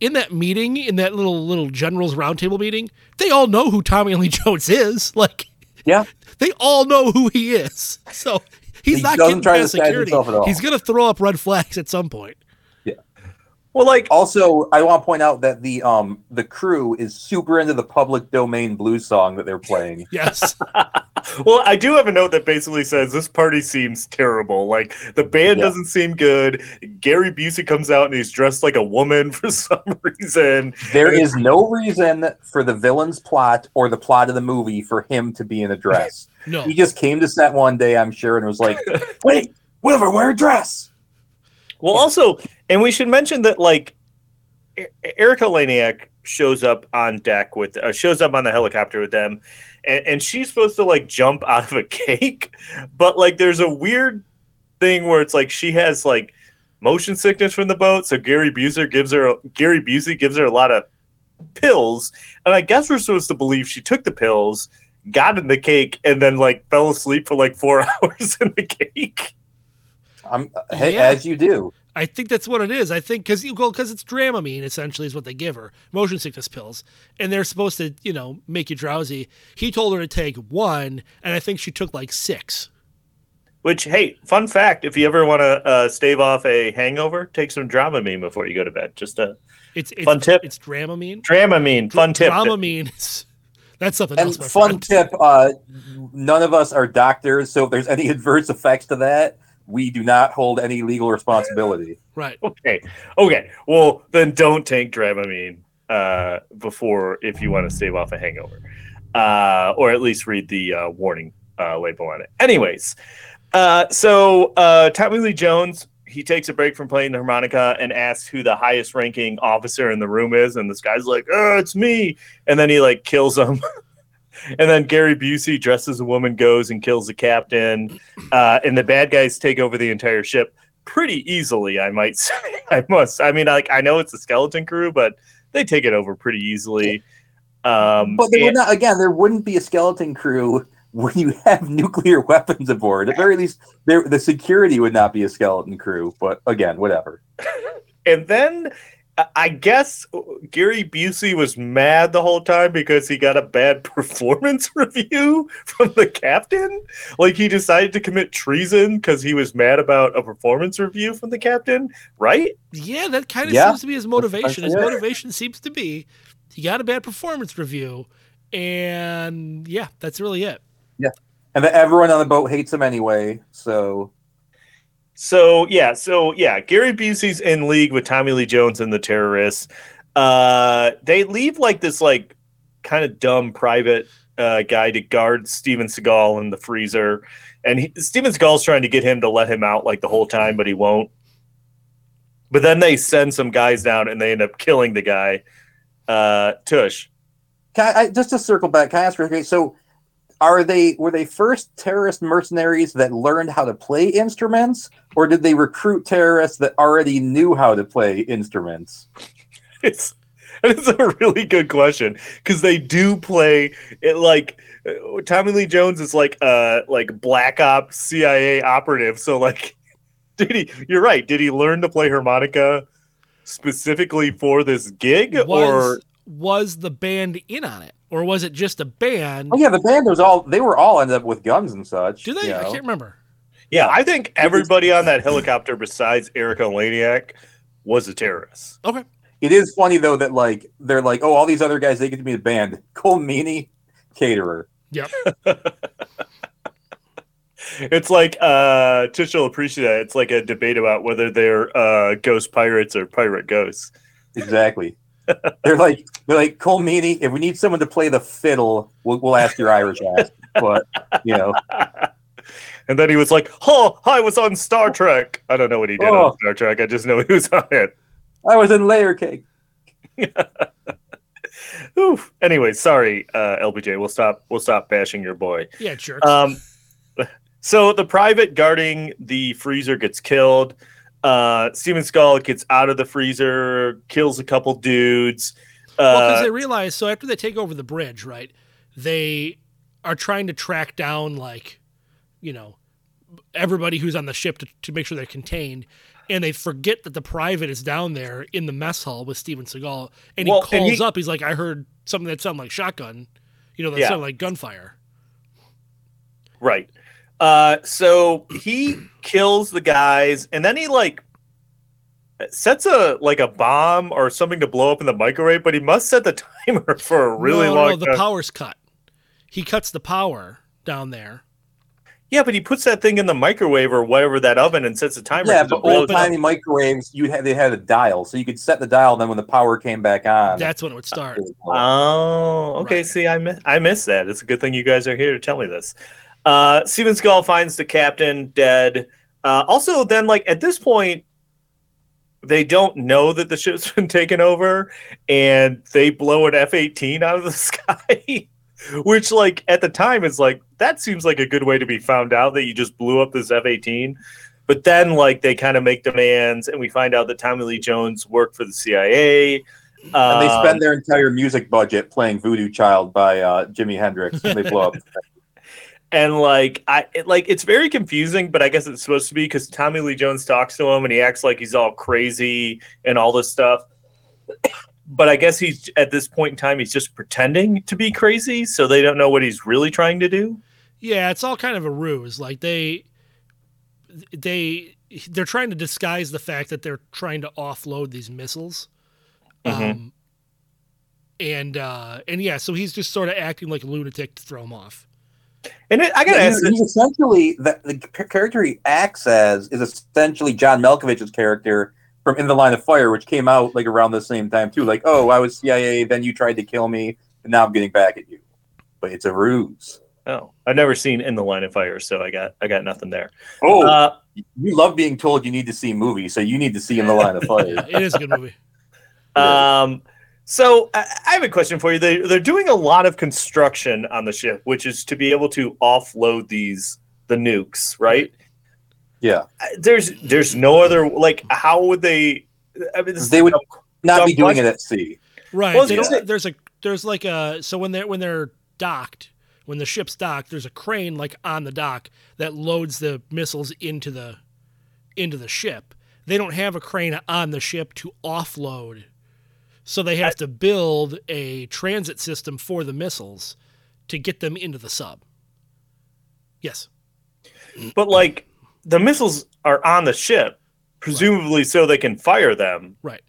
in that meeting, in that little little generals roundtable meeting, they all know who Tommy Lee Jones is. Like, yeah. they all know who he is. So he's He not doesn't getting to past security. himself at all. He's gonna throw up red flags at some point. Well, like Also, I want to point out that the um the crew is super into the public domain blues song that they're playing. Yes. Well, I do have a note that basically says this party seems terrible. Like the band Yeah. doesn't seem good. Gary Busey comes out and he's dressed like a woman for some reason. There is no reason for the villain's plot or the plot of the movie for him to be in a dress. No. He just came to set one day, I'm sure, and was like, "Wait, Wilbur, wear a dress." Well, also, and we should mention that like E- Erica Eleniak shows up on deck with uh, shows up on the helicopter with them, and, and she's supposed to like jump out of a cake, but like there's a weird thing where it's like she has like motion sickness from the boat, so Gary Busey gives her Gary Busey gives her a lot of pills, and I guess we're supposed to believe she took the pills. Got in the cake and then like fell asleep for like four hours in the cake. I'm hey, Yeah. as you do. I think that's what it is. I think because well, because it's Dramamine essentially is what they give her, motion sickness pills, and they're supposed to you know make you drowsy. He told her to take one, and I think she took like six. Which, hey, fun fact: if you ever want to uh, stave off a hangover, take some Dramamine before you go to bed. Just a It's, it's Fun tip. It's Dramamine. Dramamine, fun tip. Dramamine. is- That's something And else. fun friend. tip: uh, none of us are doctors, so if there's any adverse effects to that, we do not hold any legal responsibility. Right. Okay, okay. Well, then don't take Dramamine uh, before if you want to stave off a hangover, uh, or at least read the uh, warning uh, label on it. Anyways, uh, so uh, Tommy Lee Jones he takes a break from playing the harmonica and asks who the highest ranking officer in the room is, and this guy's like, "Oh, it's me," and then he like kills him. And then Gary Busey, dresses a woman, goes and kills the captain. Uh, and the bad guys take over the entire ship pretty easily, I might say. I must. I mean, like I know it's a skeleton crew, but they take it over pretty easily. Um, But and- not again. There wouldn't be a skeleton crew when you have nuclear weapons aboard. At very least, there the security would not be a skeleton crew. But again, whatever. and then I- I guess Gary Busey was mad the whole time because he got a bad performance review from the captain. Like he decided to commit treason because he was mad about a performance review from the captain, right? Yeah, that kind of Yeah. seems to be his motivation. His motivation seems to be he got a bad performance review, and yeah, that's really it. Yeah, and that everyone on the boat hates him anyway. So So yeah, so yeah, Gary Busey's in league with Tommy Lee Jones and the terrorists. Uh, they leave like this like kind of dumb private uh, guy to guard Steven Seagal in the freezer, and he, Steven Seagal's trying to get him to let him out like the whole time, but he won't. But then they send some guys down, and they end up killing the guy. Uh, Tush. Can I, I just to circle back? Can I ask? So, are they were they first terrorist mercenaries that learned how to play instruments, or did they recruit terrorists that already knew how to play instruments? It's it's a really good question because they do play it like uh, Tommy Lee Jones is like uh like black ops CIA operative. So like, did he? You're right. Did he learn to play harmonica specifically for this gig, Was or was the band in on it, or was it just a band? Oh yeah, the band was all they were all ended up with guns and such. Do they? you I can't remember. yeah? I think everybody on that helicopter besides Erika Eleniak was a terrorist. Okay. It is funny though that like they're like, oh, all these other guys they get to be the band. Colm Meaney, caterer. Yep. It's like uh Tish will appreciate that. It's like a debate about whether they're uh ghost pirates or pirate ghosts. Exactly. They're like they're like Colm Meaney. If we need someone to play the fiddle, we'll, we'll ask your Irish ass. But you know, And then he was like, "Oh, I was on Star Trek." I don't know what he did Oh. on Star Trek. I just know he was on it. I was in layer cake. Oof. Anyway, sorry, uh, LPJ. We'll stop. We'll stop bashing your boy. Yeah, sure. Um, so the private guarding the freezer gets killed. Uh, Steven Seagal gets out of the freezer, kills a couple dudes. well, because Uh, they realize so after they take over the bridge, right? They are trying to track down like, you know, everybody who's on the ship to, to make sure they're contained. And they forget that the private is down there in the mess hall with Steven Seagal. And he Well, calls and he- up. He's like, I heard something that sounded like shotgun, you know, that Yeah. sounded like gunfire. Right. Uh, so he kills the guys, and then he like sets a like a bomb or something to blow up in the microwave. But he must set the timer for a really no, long no, the time. power's cut. He cuts the power down there. Yeah, but he puts that thing in the microwave or whatever that oven and sets a timer. Yeah, to but blow old timey microwaves, you had they had a dial, so you could set the dial. Then when the power came back on, That's when it would start. Oh, okay. Right. See, I miss I missed that. It's a good thing you guys are here to tell me this. Uh, Steven Seagal finds the captain dead. Uh, also, then like at this point, they don't know that the ship's been taken over, and they blow an F eighteen out of the sky. Which, like at the time, is like that seems like a good way to be found out that you just blew up this F eighteen. But then, like they kind of make demands, and we find out that Tommy Lee Jones worked for the CIA. and they Um, spend their entire music budget playing "Voodoo Child" by uh, Jimi Hendrix. And they blow up. and like I it, like it's very confusing, but I guess it's supposed to be because Tommy Lee Jones talks to him and he acts like he's all crazy and all this stuff. But I guess he's at this point in time he's just pretending to be crazy, so they don't know what he's really trying to do. Yeah, it's all kind of a ruse. Like they they they're trying to disguise the fact that they're trying to offload these missiles. Mhm. Um and uh and yeah, so he's just sort of acting like a lunatic to throw him off. And it, I gotta Yeah, ask, he's, essentially the, the character he acts as is essentially John Malkovich's character from In the Line of Fire, which came out like around the same time too. Like, oh, I was CIA, then you tried to kill me, and now I'm getting back at you. But it's a ruse. oh, I've never seen In the Line of Fire, so I got I got nothing there. Oh, Uh, you love being told you need to see movies, so you need to see In the Line of Fire. It is a good movie. Um, so I, I have a question for you. They they're doing a lot of construction on the ship, which is to be able to offload these the nukes, right? Yeah, uh, There's there's no other like how would they? I mean, this They would- dumb- not dumb be doing it at sea. Right. Well, they there's a there's like a so when they're when they're docked, when the ship's docked, there's a crane like on the dock that loads the missiles into the into the ship. They don't have a crane on the ship to offload. So they have to build a transit system for the missiles to get them into the sub. Yes. But like the missiles are on the ship, presumably so they can fire them. Right.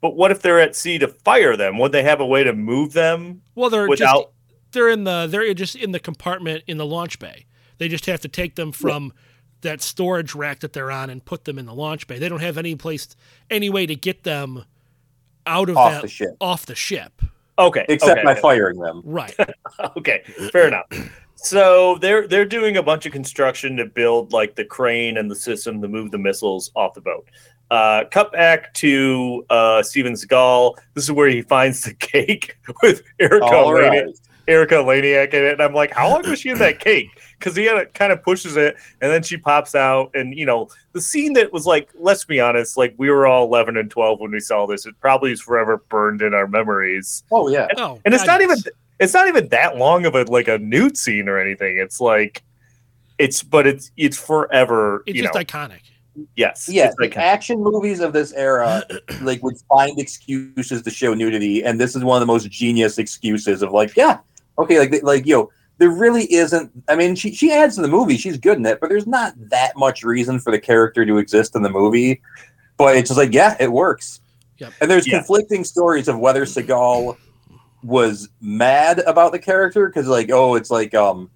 But what if they're at sea to fire them? Would they have a way to move them Well, they're without? just they're in the they're just in the compartment in the launch bay. They just have to take them from that storage rack that they're on and put them in the launch bay. They don't have any place any way to get them out of Off that the ship. off the ship. okay, Except okay, by okay. firing them. Right. okay, fair enough. So they're they're doing a bunch of construction to build like the crane and the system to move the missiles off the boat. Uh, cut back to uh, Steven Seagal. This is where he finds the cake with Erika All Lani- right. Erika Eleniak in it, and I'm like, how long was she in that cake? Because he had kind of pushes it, and then she pops out, and you know the scene that was like, let's be honest, like we were all 11 and 12 when we saw this. It probably is forever burned in our memories. Oh yeah. Oh, And it's not even it's not even that long of a like a nude scene or anything. It's like it's but it's it's forever. it's you just know, iconic. yes, Yeah, it's the like action movies of this era like would find excuses to show nudity, and this is one of the most genius excuses of like, yeah, okay, like like yo, there really isn't. I mean, she she adds to the movie, she's good in it, but there's not that much reason for the character to exist in the movie. But it's just like, yeah, it works. Yep. And there's Yeah. conflicting stories of whether Seagal was mad about the character because like, oh, it's like um.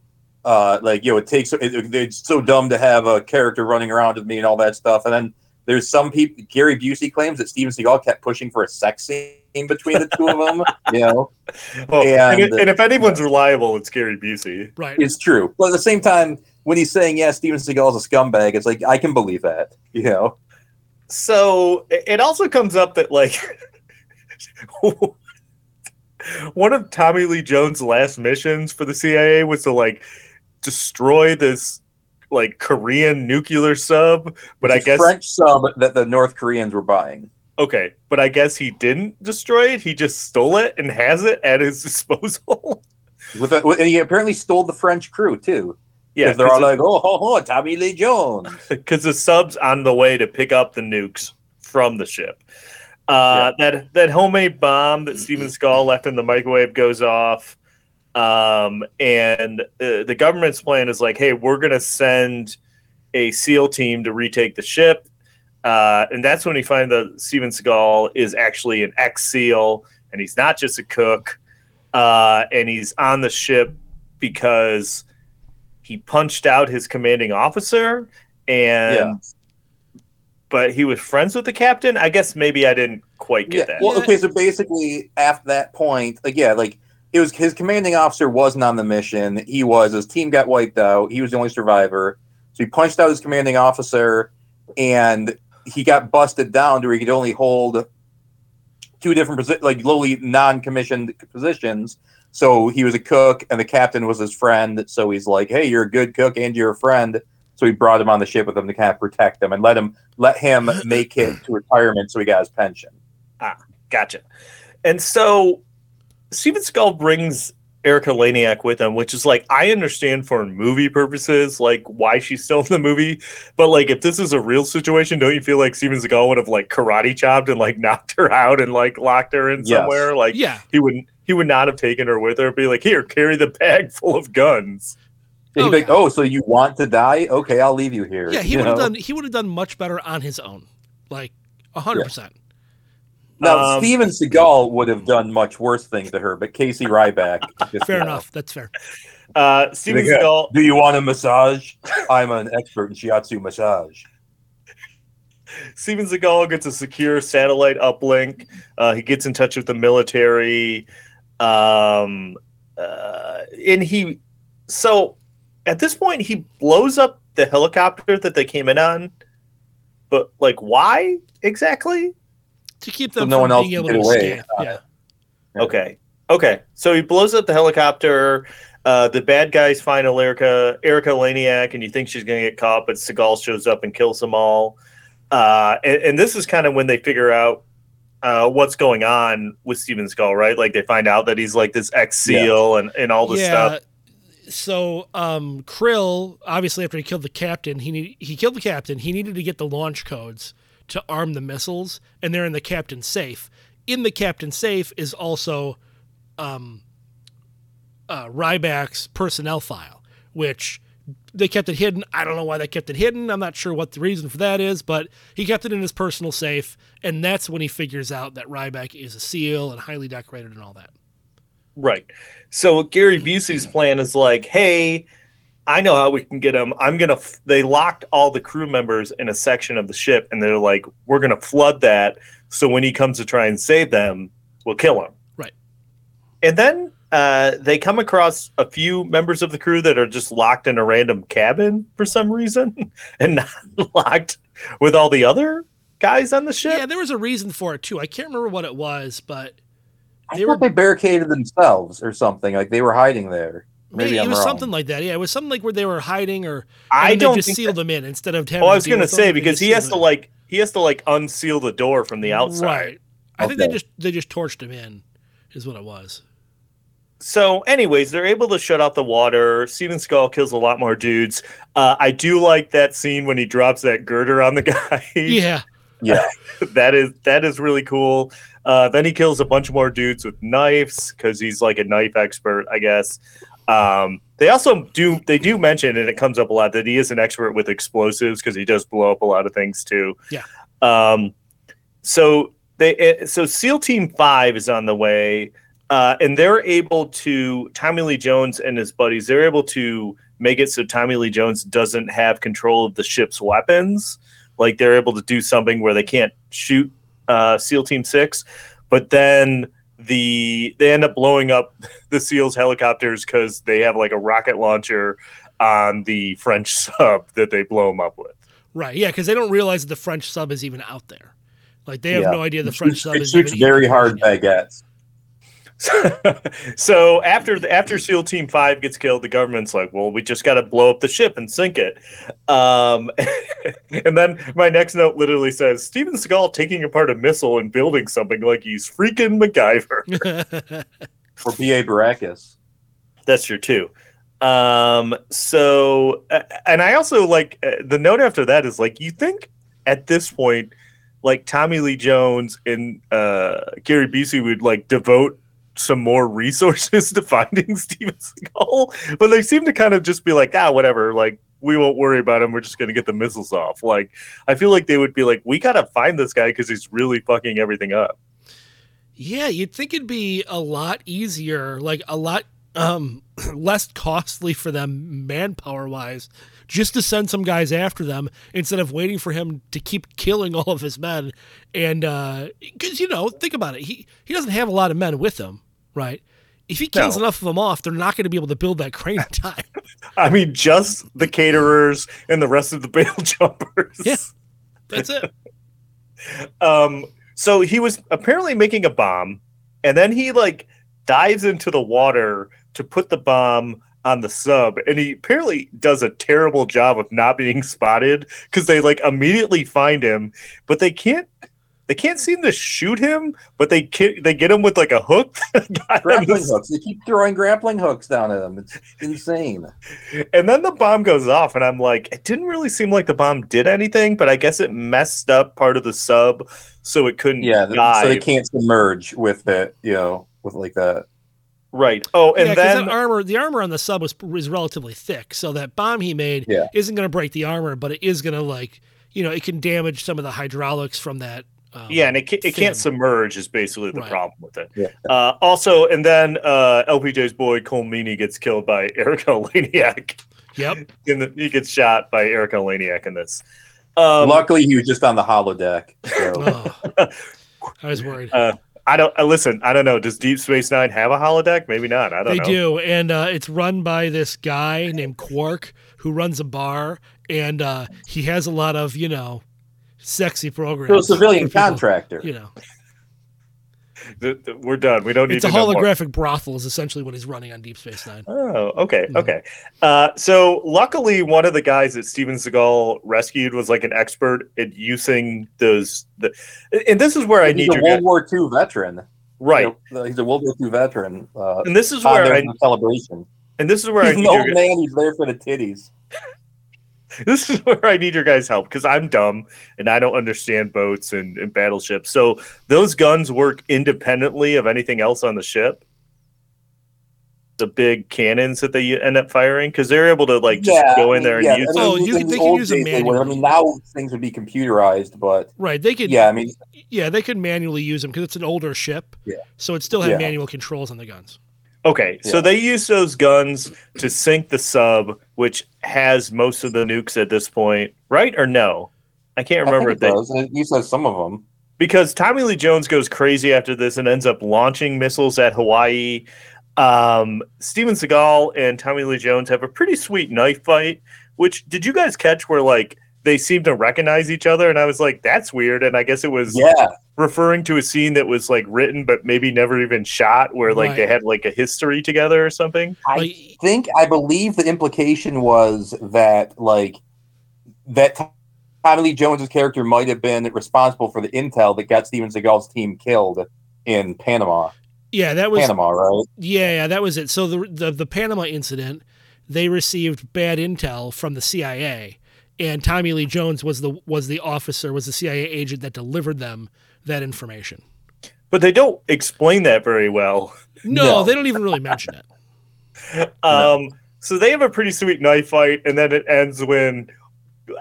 Uh, like you know, it takes it, it- it's so dumb to have a character running around with me and all that stuff, and then there's some people. Gary Busey claims that Steven Seagal kept pushing for a sex scene between the two of them. You know, well, and, and- and if anyone's reliable, it's Gary Busey. Right. it's true. But at the same time, when he's saying, "Yeah, Steven Seagal's a scumbag," it's like I can believe that. You know, So it it also comes up that like one of Tommy Lee Jones' last missions for the CIA was to like destroy this like Korean nuclear sub, but I It's a guess French sub that the North Koreans were buying. Okay, but I guess he didn't destroy it. He just stole it and has it at his disposal. With, a, with and he apparently stole the French crew too. yeah, Yeah, they're all like, "Oh, ho, ho, Tommy Lee Jones." because the sub's on the way to pick up the nukes from the ship. Uh, That that homemade bomb that Steven Seagal left in the microwave goes off, um, and uh, the government's plan is like, "Hey, we're gonna send a SEAL team to retake the ship." Uh, and that's when we find that Steven Seagal is actually an ex SEAL, and he's not just a cook. Uh, and he's on the ship because he punched out his commanding officer, and Yeah. but he was friends with the captain. I guess maybe I didn't quite get that. Well, okay, so basically, after that point, like, yeah, like it was his commanding officer wasn't on the mission. He was his team got wiped out. He was the only survivor. So he punched out his commanding officer, and he got busted down to where he could only hold two different posi- like lowly non-commissioned positions. So he was a cook, and the captain was his friend. So he's like, "Hey, you're a good cook, and you're a friend." So he brought him on the ship with him to kind of protect him and let him let him make it to retirement, so he got his pension. Ah, gotcha. And so Steven Seagal brings Erika Eleniak with him, which is like I understand for movie purposes, like why she's still in the movie. But like if this is a real situation, don't you feel like Steven Seagal would have like karate chopped and like knocked her out and like locked her in Yes. somewhere? Like Yeah. he wouldn't he would not have taken her with her, be like, here, carry the bag full of guns. Yeah, he'd Oh, be like, yeah. "Oh, so you want to die? Okay, I'll leave you here." Yeah, he would have done he would have done much better on his own. Like hundred percent. Now, Um, Steven Seagal would have done much worse things to her, but Casey Ryback. Just, Fair you know, enough. That's fair. Uh Steven Yeah. Seagal Do you want a massage? I'm an expert in shiatsu massage. Steven Seagal gets a secure satellite uplink. Uh, he gets in touch with the military, um, uh, and he. So, at this point, he blows up the helicopter that they came in on. But like, why exactly? To keep So them no from one else being able to away. escape. Yeah. Yeah. Okay, okay. So he blows up the helicopter. Uh, the bad guys find Erika, Erika Eleniak, and you think she's going to get caught, but Seagal shows up and kills them all. Uh, and, and this is kind of when they figure out uh, what's going on with Steven Seagal, right? Like they find out that he's like this ex SEAL and, and all this stuff. So um Krill, obviously after he killed the captain, he need, he killed the captain. He needed to get the launch codes to arm the missiles, and they're in the captain's safe. In the captain's safe is also um uh Ryback's personnel file, which they kept it hidden. I don't know why they kept it hidden. I'm not sure what the reason for that is, but he kept it in his personal safe, and that's when he figures out that Ryback is a SEAL and highly decorated and all that. Right. So Gary Busey's plan is like, hey, I know how we can get them. I'm gonna. F-. They locked all the crew members in a section of the ship, and they're like, we're gonna flood that. So when he comes to try and save them, we'll kill him. Right. And then uh, they come across a few members of the crew that are just locked in a random cabin for some reason, and not locked with all the other guys on the ship. Yeah, there was a reason for it too. I can't remember what it was, but I They thought were- they barricaded themselves or something. Like they were hiding there. Maybe maybe it I'm was wrong. something like that. Yeah, it was something like where they were hiding, or I don't just think sealed that- them in instead of having. Oh, I was gonna with them, say they because just he has sealed to them in. like he has to like unseal the door from the outside. Right. I think they just they just torched him in, is what it was. So, anyways, they're able to shut off the water. Steven Seagal kills a lot more dudes. Uh, I do like that scene when he drops that girder on the guy. Yeah, Yeah, that is that is really cool. Uh, then he kills a bunch more dudes with knives because he's like a knife expert, I guess. Um, they also do they do mention, and it comes up a lot, that he is an expert with explosives because he does blow up a lot of things too. Yeah. Um, so they eh, so SEAL Team Five is on the way, uh, and they're able to Tommy Lee Jones and his buddies. They're able to make it so Tommy Lee Jones doesn't have control of the ship's weapons. Like they're able to do something where they can't shoot uh, SEAL Team Six, but then the they end up blowing up the SEALs helicopters because they have like a rocket launcher on the French sub that they blow them up with. right. Yeah, because they don't realize that the French sub is even out there. Like they have Yeah. no idea the French sub it is shoots even very hard yet. baguettes. So after the, after SEAL Team Five gets killed, the government's like, "Well, we just got to blow up the ship and sink it." Um, and then my next note literally says, "Steven Seagal taking apart a missile and building something like he's freaking MacGyver." Or B.A. Baracus. That's your two. Um, so, uh, and I also like uh, the note after that is like, you think at this point, like Tommy Lee Jones and uh, Gary Busey would like devote some more resources to finding Steven Seagal, but they seem to kind of just be like, ah, whatever, like we won't worry about him. We're just gonna get the missiles off. Like, I feel like they would be like, we gotta find this guy because he's really fucking everything up. Yeah, you'd think it'd be a lot easier, like a lot um, less costly for them manpower wise just to send some guys after them instead of waiting for him to keep killing all of his men. And because you know, think about it, he he doesn't have a lot of men with him, right? If he kills No. enough of them off, they're not going to be able to build that crane in time. I mean, just the caterers and the rest of the bail jumpers. Yeah. That's it. Um, so he was apparently making a bomb, and then he like dives into the water to put the bomb on the sub, and he apparently does a terrible job of not being spotted because they like immediately find him, but they can't. They can't seem to shoot him, but they can, they get him with like a hook. Grappling hooks. They keep throwing grappling hooks down at him It's insane. And then the bomb goes off, and I'm like, it didn't really seem like the bomb did anything, but I guess it messed up part of the sub, so it couldn't Yeah, dive. so they can't submerge with it, you know, with like that. Right. Oh, and yeah, 'cause then that armor, the armor on the sub was was relatively thick, so that bomb he made Yeah. isn't going to break the armor, but it is going to like, you know, it can damage some of the hydraulics from that. Um, yeah, and it, ca- it can't submerge is basically the Right. problem with it. Yeah. Uh, also, and then uh, LPJ's boy Colm Meaney gets killed by Erika Eleniak. Yep. In the, he gets shot by Erika Eleniak in this. Um, Luckily, he was just on the holodeck. So. Oh, I was worried. uh, I don't uh, listen. I don't know. Does Deep Space Nine have a holodeck? Maybe not. I don't know. They know. do, and uh, it's run by this guy named Quark who runs a bar, and uh, he has a lot of you know, sexy programs. So a civilian for people, contractor. You know, Th- th- we're done. We don't need it's a to know more. holographic brothel is essentially what he's running on Deep Space Nine. Oh, okay, Mhm. okay. Uh, so luckily, one of the guys that Steven Seagal rescued was like an expert at using those. The, and this is where I need a your World guys, War II veteran. right. You know, he's a World War II veteran. Uh, And this is where I the celebration. and this is where I need an old gu- man. He's there for the titties. this is where I need your guys' help because I'm dumb and I don't understand boats and, and battleships. So those guns work independently of anything else on the ship. The big cannons that they end up firing because they're able to like just Yeah, go in there mean, and yeah, use. I mean, Oh, you in can- they can use them days they would. I mean, now things would be computerized, but Right? They could. yeah, I mean, Yeah, they could manually use them because it's an older ship. Yeah. So it still had Yeah. manual controls on the guns. Okay, so they use those guns to sink the sub, which has most of the nukes at this point, right or no? I can't remember I if think they it does. You said some of them. because Tommy Lee Jones goes crazy after this and ends up launching missiles at Hawaii. Um, Steven Seagal and Tommy Lee Jones have a pretty sweet knife fight. Which did you guys catch? Where like they seemed to recognize each other, and I was like, "That's weird." And I guess it was Yeah, referring to a scene that was like written but maybe never even shot, where like Right. they had like a history together or something. I think I believe the implication was that like that Tommy Lee Jones's character might have been responsible for the intel that got Steven Seagal's team killed in Panama. yeah, that was Panama, right? Yeah, yeah, that was it. So the, the the Panama incident, they received bad intel from the CIA, and Tommy Lee Jones was the was the officer, was the CIA agent that delivered them that information. But they don't explain that very well. No, No. they don't even really mention it. Um, So they have a pretty sweet knife fight, and then it ends when.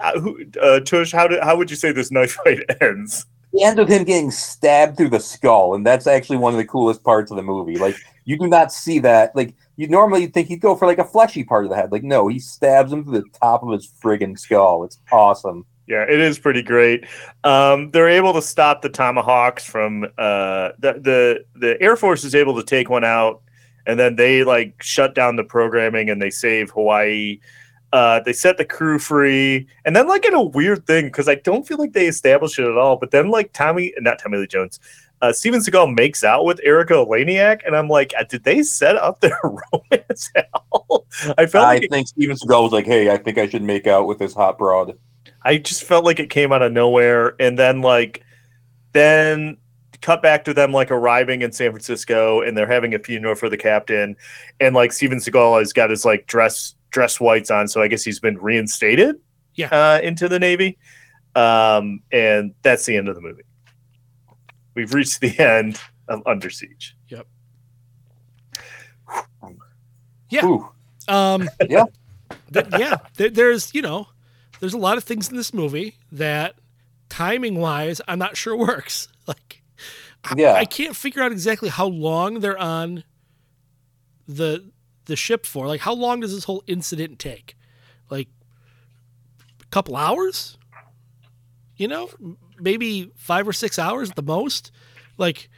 Uh, who, uh, Tush, how did how would you say this knife fight ends? The end of him getting stabbed through the skull, and that's actually one of the coolest parts of the movie. Like you do not see that. Like you normally think he'd go for like a fleshy part of the head. Like no, he stabs him through the top of his friggin' skull. It's awesome. Yeah, it is pretty great. Um, they're able to stop the tomahawks from uh, the the the Air Force is able to take one out, and then they like shut down the programming and they save Hawaii. Uh, they set the crew free, and then like in a weird thing because I don't feel like they established it at all. But then like Tommy, not Tommy Lee Jones, uh, Steven Seagal makes out with Erika Eleniak, and I'm like, uh, did they set up their romance at all? I felt I like it think Steven Seagal was like, "Hey, I think I should make out with this hot broad." I just felt like it came out of nowhere, and then like, then cut back to them like arriving in San Francisco, and they're having a funeral for the captain, and like Steven Seagal has got his like dress dress whites on, so I guess he's been reinstated, Yeah. uh, into the Navy, um, and that's the end of the movie. We've reached the end of Under Siege. Yep. Yeah. Ooh, Um, Yeah. th- yeah. There, there's you know, there's a lot of things in this movie that timing wise, I'm not sure works. Like, I, I can't figure out exactly how long they're on the the ship for? Like, how long does this whole incident take? Like, a couple hours? You know, maybe five or six hours at the most. Like,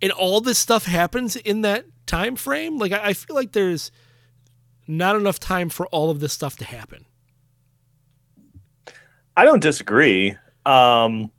and all this stuff happens in that time frame. Like, I, I feel like there's not enough time for all of this stuff to happen. I don't disagree. Um,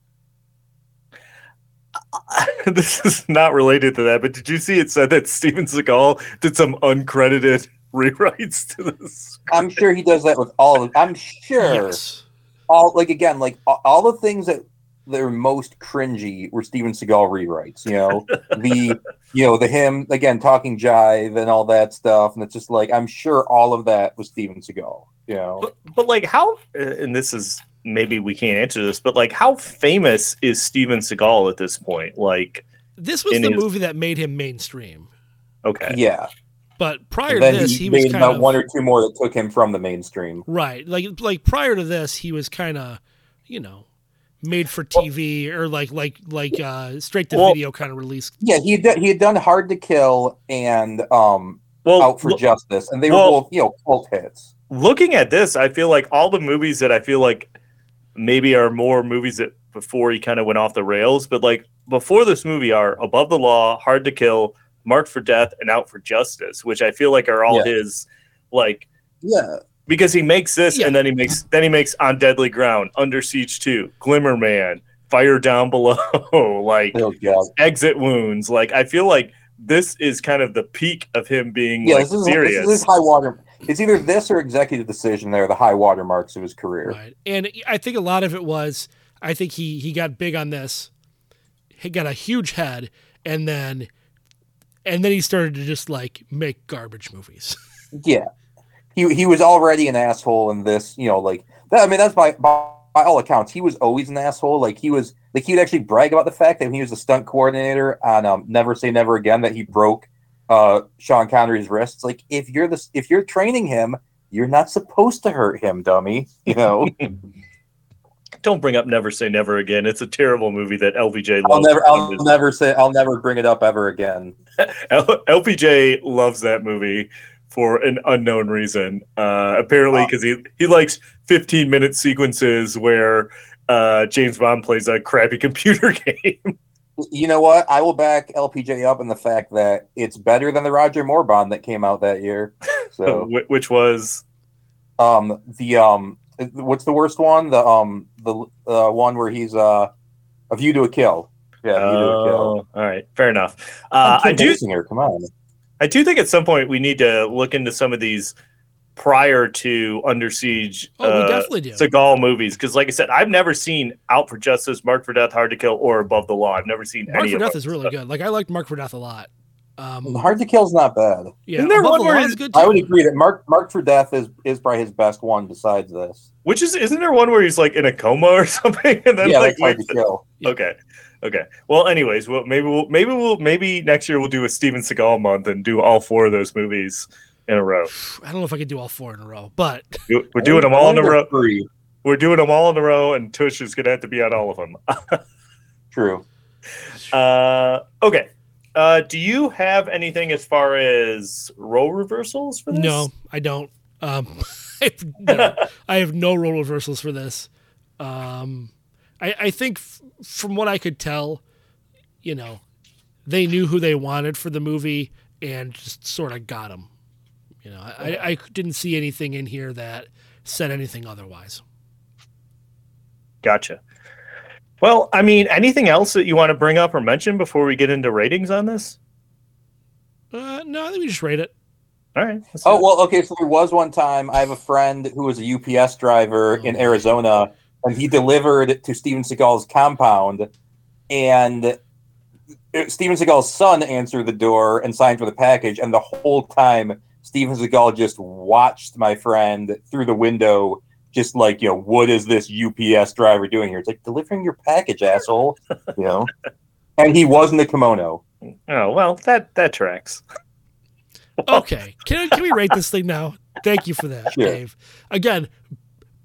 this is not related to that, but did you see it said that Steven Seagal did some uncredited rewrites to this? I'm sure he does that with all of I'm sure Yes. All like again, like all the things that that are most cringy were Steven Seagal rewrites, you know. the you know, the him again talking jive and all that stuff. And it's just like I'm sure all of that was Steven Seagal, you know. But, but like, how? Uh, and this is maybe we can't answer this, but like, how famous is Steven Seagal at this point? Like, This was the his- movie that made him mainstream. okay, Yeah. But prior to this, he, he, was made kind about of one or two more that took him from the mainstream. right. Like like prior to this, he was kind of, you know, made for TV or like like like uh straight to Well- video kind of release. Yeah, he had done, he had done Hard to Kill and um well, Out for lo- Justice, and they well- were both you know cult hits. looking at this, I feel like all the movies that I feel like maybe are more movies that before he kind of went off the rails, but like before this movie are Above the Law, Hard to Kill, Marked for Death, and Out for Justice, which I feel like are all Yeah. his like Yeah, because he makes this Yeah. and then he makes then he makes On Deadly Ground, Under Siege 2, Glimmer Man, Fire Down Below, like oh. Exit Wounds. Like I feel like this is kind of the peak of him being Yeah, like this is, serious. this is high water. It's either this or Executive Decision. There, the high water marks of his career. Right. And I think a lot of it was I think he he got big on this. He got a huge head and then and then he started to just like make garbage movies. Yeah, he he was already an asshole in this. You know, like that. I mean, that's by by, by all accounts, he was always an asshole. Like he was like he would actually brag about the fact that when he was the stunt coordinator on um, Never Say Never Again that he broke uh, Sean Connery's wrists. Like if you're the if you're training him, you're not supposed to hurt him, dummy. You know, Don't bring up Never Say Never Again. It's a terrible movie that loves. I'll never I'll never say I'll never bring it up ever again. L- LPJ loves that movie for an unknown reason. Uh, apparently, because he he likes 15 minute sequences where uh, James Bond plays a crappy computer game. You know what? I will back LPJ up in the fact that it's better than the Roger Moore Bond that came out that year. So, which was um, the um, what's the worst one? The um, the uh, one where he's uh, a View to a Kill. Yeah, View to a Kill. oh, all right, fair enough. Uh, I do Basinger, come on. I do think at some point we need to look into some of these prior to Under Siege Oh, we uh, definitely do. Seagal movies because, like I said, I've never seen Out for Justice, Mark for Death, Hard to Kill, or Above the Law. I've never seen Mark any for of Death them. is really good. Like I liked Mark for Death a lot. Um, Hard to Kill's not bad. yeah, Isn't there Above one the where Law he's- good too. I would agree that Mark Mark for Death is is probably his best one besides this. Which is isn't there one where he's like in a coma or something and then yeah, like that's Hard wakes to Kill. Okay. Okay. Well, anyways, well maybe we'll maybe we'll maybe next year we'll do a Steven Seagal month and do all four of those movies in a row. I don't know if I could do all four in a row, but Do- We're doing them all in a row. Three. We're doing them all in a row, and Tush is gonna have to be on all of them. True. Uh, okay. Uh, do you have anything as far as role reversals for this? no, I don't. Um, I, have no, I have no role reversals for this. Um, I, I think f- from what I could tell, you know, they knew who they wanted for the movie and just sort of got them. You know, I, I didn't see anything in here that said anything otherwise. Gotcha. Well, I mean, anything else that you want to bring up or mention before we get into ratings on this? Uh, no, I think we just rate it. All right. let's Oh it. well, okay. So there was one time I have a friend who was a UPS driver in Arizona, and he delivered to Steven Seagal's compound, and it- Steven Seagal's son answered the door and signed for the package, and the whole time Steven Seagal just watched my friend through the window, just like you know, what is this UPS driver doing here? It's like delivering your package, asshole. You know, and he was in the kimono. Oh well, that that tracks. Okay, can can we rate this thing now? Thank you for that, Sure. Dave. Again,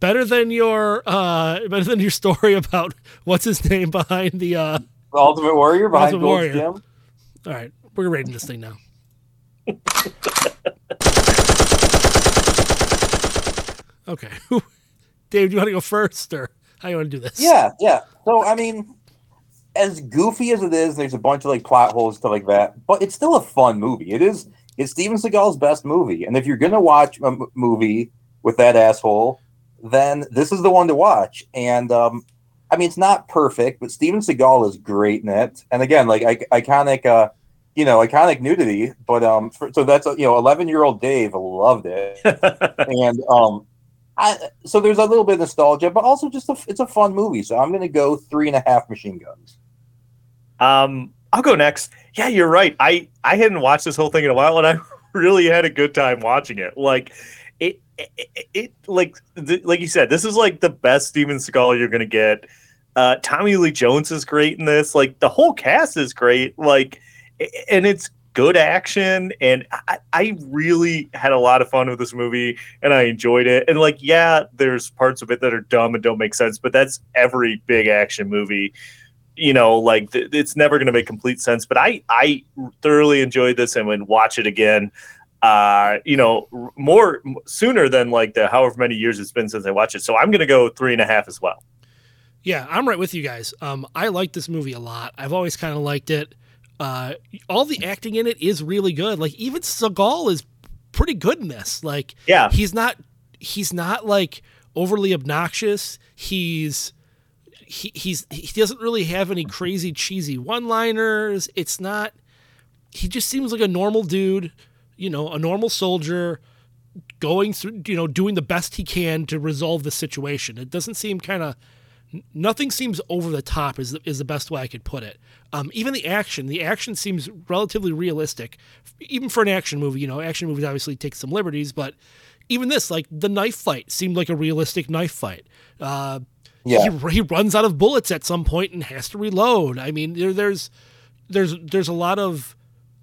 better than your uh, better than your story about what's his name behind the. uh The Ultimate Warrior behind Ultimate Gold's Warrior. Gym. All right, we're rating this thing now. Okay. Dave, do you want to go first or how you want to do this? Yeah, yeah. So I mean, as goofy as it is, there's a bunch of like plot holes stuff like that, but it's still a fun movie. It is. It's Steven Seagal's best movie, and if you're gonna watch a m- movie with that asshole, then this is the one to watch. And um, I mean, it's not perfect, but Steven Seagal is great in it. And again, like I- iconic, uh, you know, iconic nudity. But um, for, so that's you know, 11 year old Dave loved it, and um, I so there's a little bit of nostalgia, but also just a, it's a fun movie. So I'm gonna go three and a half machine guns. Um, I'll go next. Yeah, you're right. I I hadn't watched this whole thing in a while, and I really had a good time watching it. Like it, it, it, like th- like you said, this is like the best Steven Seagal you're gonna get. Uh, Tommy Lee Jones is great in this. Like the whole cast is great. Like, and it's good action, and I, I really had a lot of fun with this movie, and I enjoyed it. And like, yeah, there's parts of it that are dumb and don't make sense, but that's every big action movie you know like th- it's never going to make complete sense but i i thoroughly enjoyed this and would watch it again uh you know more sooner than like the however many years it's been since i watched it so i'm going to go three and a half as well Yeah, I'm right with you guys. Um, I like this movie a lot. I've always kind of liked it. Uh, all the acting in it is really good. Like even Seagal is pretty good in this. Like Yeah. he's not he's not like overly obnoxious. He's he, he's he doesn't really have any crazy cheesy one-liners. It's not he just seems like a normal dude, you know, a normal soldier going through, you know, doing the best he can to resolve the situation. It doesn't seem kind of nothing seems over the top is the, is the best way I could put it. Um, even the action, the action seems relatively realistic, even for an action movie. You know, action movies obviously take some liberties, but even this, like the knife fight, seemed like a realistic knife fight. Uh, Yeah. he, he runs out of bullets at some point and has to reload. I mean, there, there's there's there's a lot of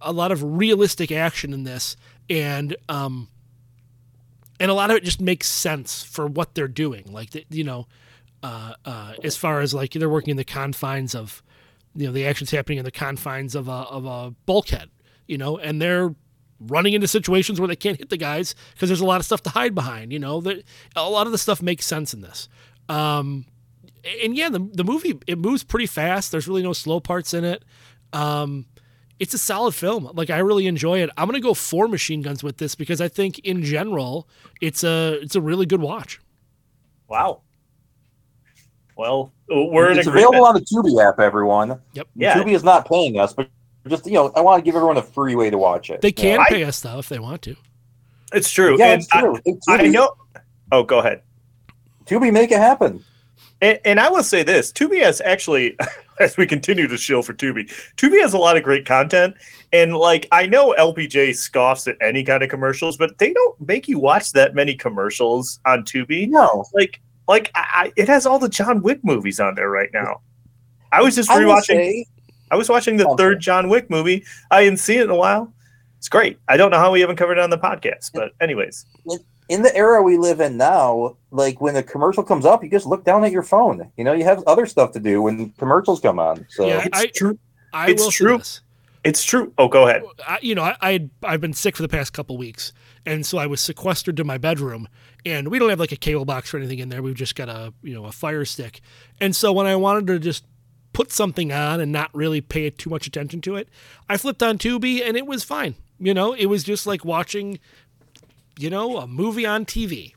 a lot of realistic action in this, and um, and a lot of it just makes sense for what they're doing. Like you know, uh, uh, as far as like they're working in the confines of, you know, the action's happening in the confines of a of a bulkhead, you know, and they're running into situations where they can't hit the guys because there's a lot of stuff to hide behind. You know, that a lot of the stuff makes sense in this. Um, and yeah, the the movie it moves pretty fast. There's really no slow parts in it. Um, it's a solid film. Like I really enjoy it. I'm gonna go four machine guns with this because I think in general it's a it's a really good watch. wow well we're it's agreement. available on the Tubi app, everyone. Yep. Yeah. Tubi is not paying us, but just you know, I want to give everyone a free way to watch it. They You can know? I- pay us though if they want to. it's true Yeah, and it's true. It's I, I know oh go ahead Tubi make it happen. And, and I will say this: Tubi has actually, as we continue to shill for Tubi, Tubi has a lot of great content. And like, I know LPJ scoffs at any kind of commercials, but they don't make you watch that many commercials on Tubi. No, Like, like I, I, it has all the John Wick movies on there right now. I was just I rewatching. say, I was watching the Oh, third. John Wick movie. I hadn't seen it in a while. It's great. I don't know how we haven't covered it on the podcast, but anyways, in the era we live in now, like when a commercial comes up, you just look down at your phone. You know, you have other stuff to do when commercials come on. So Yeah. it's I- true. I It's will say true. this. It's true. Oh, go ahead. I, you know, I, I I've been sick for the past couple weeks, and so I was sequestered to my bedroom, and we don't have like a cable box or anything in there. We've just got a you know a fire stick, and so when I wanted to just put something on and not really pay too much attention to it, I flipped on Tubi, and it was fine. You know, it was just like watching, you know, a movie on TV.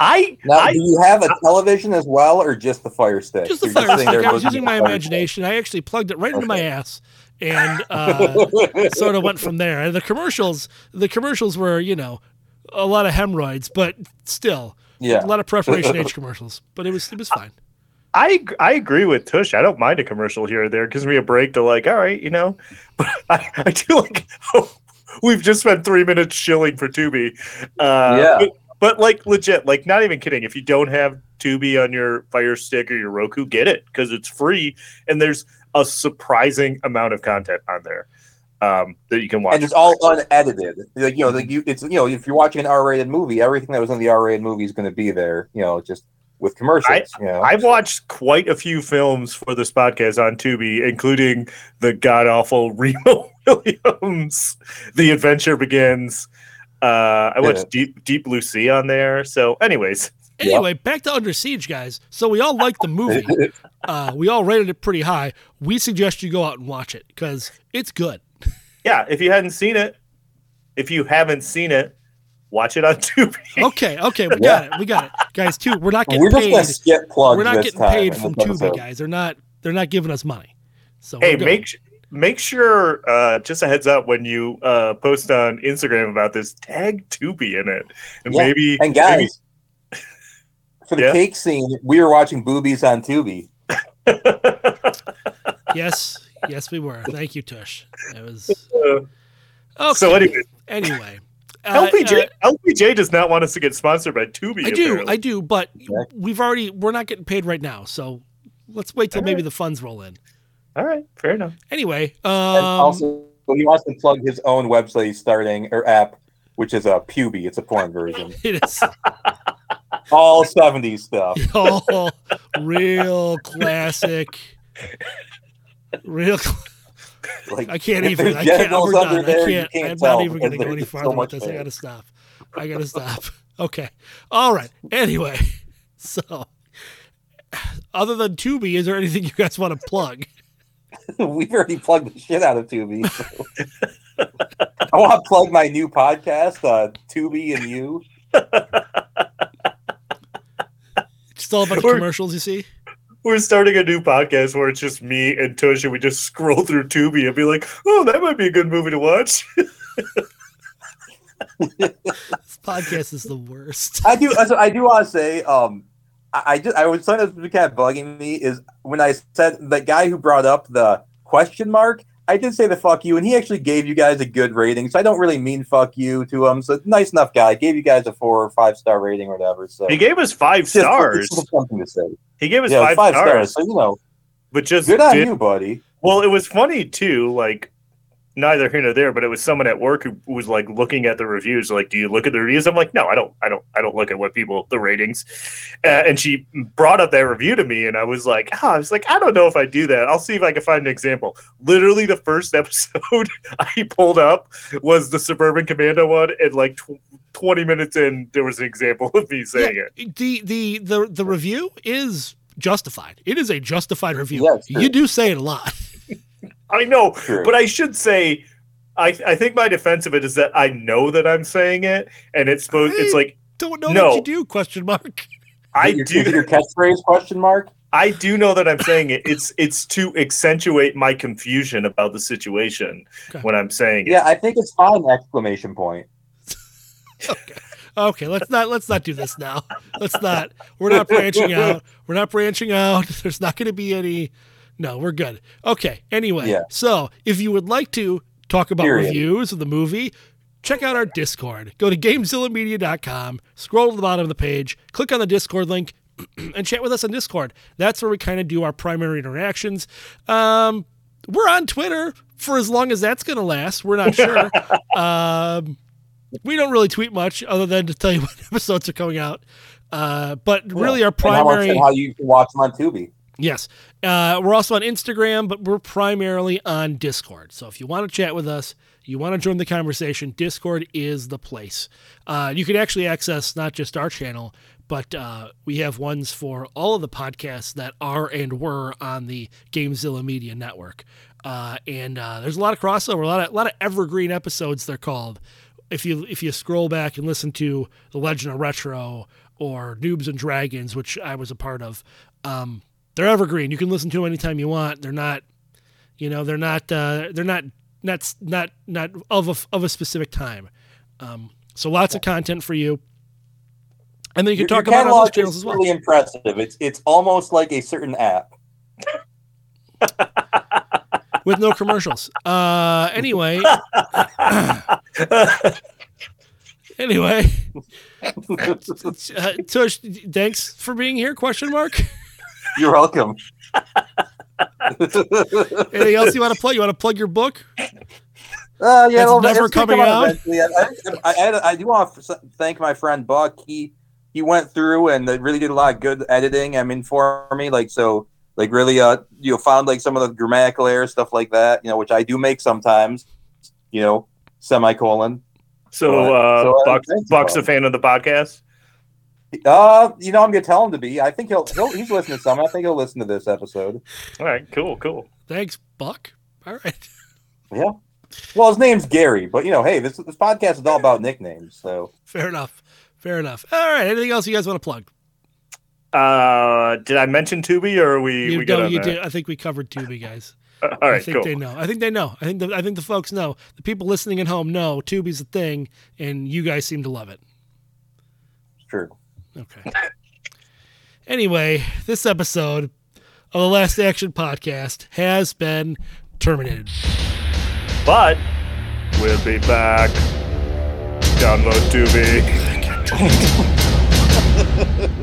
I, now, I do you have a television as well, or just the Fire Stick? Just the You're fire sitting stick. I was using my the Fire imagination. I actually plugged it right into my ass, and uh, sort of went from there. And the commercials, the commercials were, you know, a lot of hemorrhoids, but still, Yeah. a lot of preparation H commercials. But it was it was fine. I I agree with Tush. I don't mind a commercial here or there. It gives me a break to like, all right, you know. But I, I do like we've just spent three minutes shilling for Tubi. Uh, Yeah. But, but like legit, like not even kidding. If you don't have Tubi on your Fire Stick or your Roku, get it because it's free and there's a surprising amount of content on there um, that you can watch. and it's all unedited. Like you know, like you, it's you know, if you're watching an R-rated movie, everything that was in the R-rated movie is going to be there. You know, just with commercials. you know, I've watched quite a few films for this podcast on Tubi, including the god awful Remo Williams, The Adventure Begins, Uh, I watched Yeah. Deep Deep Blue Sea on there. So, anyways, Anyway, back to Under Siege, guys. So we all liked the movie. Uh, we all rated it pretty high. We suggest you go out and watch it because it's good. yeah, if you hadn't seen it, if you haven't seen it, watch it on Tubi. Okay, okay, we got it. We got it, guys. Too, we're not getting We're just gonna paid. skip. We're not this getting time paid from this Tubi, episode. guys. They're not. They're not giving us money. So hey, make make sure uh, just a heads up when you uh, post on Instagram about this, tag Tubi in it, and Yeah, maybe And guys, for the Yeah. cake scene, we were watching boobies on Tubi. yes, yes, we were. Thank you, Tush. It was okay. So anyway, anyway, uh, LPJ uh, LPJ does not want us to get sponsored by Tubi. I do, apparently. I do, but Yeah. we've already. We're not getting paid right now, so let's wait till All maybe right. the funds roll in. All right, fair enough. Anyway, And um, also, he wants to plug his own website starting or app, which is a Puby. It's a porn version. it is All 70s stuff. all real classic. Real. cl- Like, I can't even. I can't. done. under I can't, can't I'm not even going to go any farther so with this. I got to stop. I got to stop. Okay. All right. Anyway, so other than Tubi, is there anything you guys want to plug? We've already plugged the shit out of Tubi. so. I want to plug my new podcast, uh, Tubi and You. Just all about the We're- commercials, you see. We're starting a new podcast where it's just me and Tush, and we just scroll through Tubi and be like, "Oh, that might be a good movie to watch." This podcast is the worst. I do. I do want to say, um, I, I just I was something that's been kind of bugging me is when I said the guy who brought up the question mark. I did say the fuck you, and he actually gave you guys a good rating. So I don't really mean fuck you to him. So nice enough guy. Gave you guys a four or five star rating or whatever. So He gave us five Just- stars. something to say. He gave us Yeah, five, five, stars, stars. So you know, but just good on did- you, buddy. Well, it was funny too. Like neither here nor there, but it was someone at work who was like looking at the reviews. Like, do you look at the reviews? I'm like, no, I don't. I don't. I don't look at what people the ratings. Uh, and she brought up that review to me, and I was like, oh, I was like, I don't know if I do that. I'll see if I can find an example. Literally, the first episode I pulled up was the Suburban Commando one, and like tw- 20 minutes in, there was an example of me saying it. The the the the review is justified. It is a justified review. Yes, you do say it a lot. I know, True. but I should say, I I think my defense of it is that I know that I'm saying it, and it's supposed. It's like Don't know No. what you do? Question mark. I your, do. your catchphrase question mark. I do know that I'm saying it. It's it's to accentuate my confusion about the situation Okay. when I'm saying it. Yeah, I think it's fine. Exclamation point. okay. Okay, let's not let's not do this now. Let's not. We're not branching out. We're not branching out. There's not going to be any. No, we're good. Okay. Anyway, Yeah. so if you would like to talk about Period. reviews of the movie, check out our Discord. Go to GameZillaMedia.com, scroll to the bottom of the page, click on the Discord link, and chat with us on Discord. That's where we kind of do our primary interactions. Um, we're on Twitter for as long as that's going to last. We're not sure. um, we don't really tweet much other than to tell you what episodes are coming out. Uh, but really, Yeah. our And how much- primary and how you can watch them on Tubi. Yes. Uh, we're also on Instagram, but we're primarily on Discord. So if you want to chat with us, you want to join the conversation, Discord is the place. Uh, you can actually access not just our channel, but uh, we have ones for all of the podcasts that are and were on the Gamezilla Media Network. Uh, and uh, there's a lot of crossover, a lot of, a lot of evergreen episodes, they're called. If you if you scroll back and listen to The Legend of Retro or Noobs and Dragons, which I was a part of, um, they're evergreen. You can listen to them anytime you want. They're not, you know, they're not, uh, they're not, not, not, not of a, of a specific time. Um, so lots of content for you. And then you can Your- talk your about those channels as well. It's really impressive. It's it's almost like a certain app. with no commercials. Uh, anyway, anyway, uh, Tush, thanks for being here. Question mark. You're welcome. Anything else you want to plug? You want to plug your book? Uh, yeah, That's well, never it's coming come out? I, I, I, I do want to thank my friend Buck. He he went through and uh, really did a lot of good editing. I mean, for me, like so, like really, uh, you know, found like some of the grammatical errors, stuff like that. You know, which I do make sometimes. You know, semicolon. So, Right. uh, So, uh, Buck's, Buck's a fan of the podcast. Uh, you know, I'm gonna tell him to be. I think he'll, he'll he's listening to some. I think he'll listen to this episode. All right, cool, cool. Thanks, Buck. All right. Yeah. Well, his name's Gary, but you know, hey, this this podcast is all about nicknames. So Fair enough. Fair enough. All right. Anything else you guys want to plug? Uh, did I mention Tubi or are we You, we good no, on you that? did. I think we covered Tubi, guys. All I think cool. they know. I think they know. I think the, I think the folks know. The people listening at home know Tubi's a thing, and you guys seem to love it. it's true. Okay. anyway, this episode of the Last Action Podcast has been terminated. But we'll be back. Download Tubi.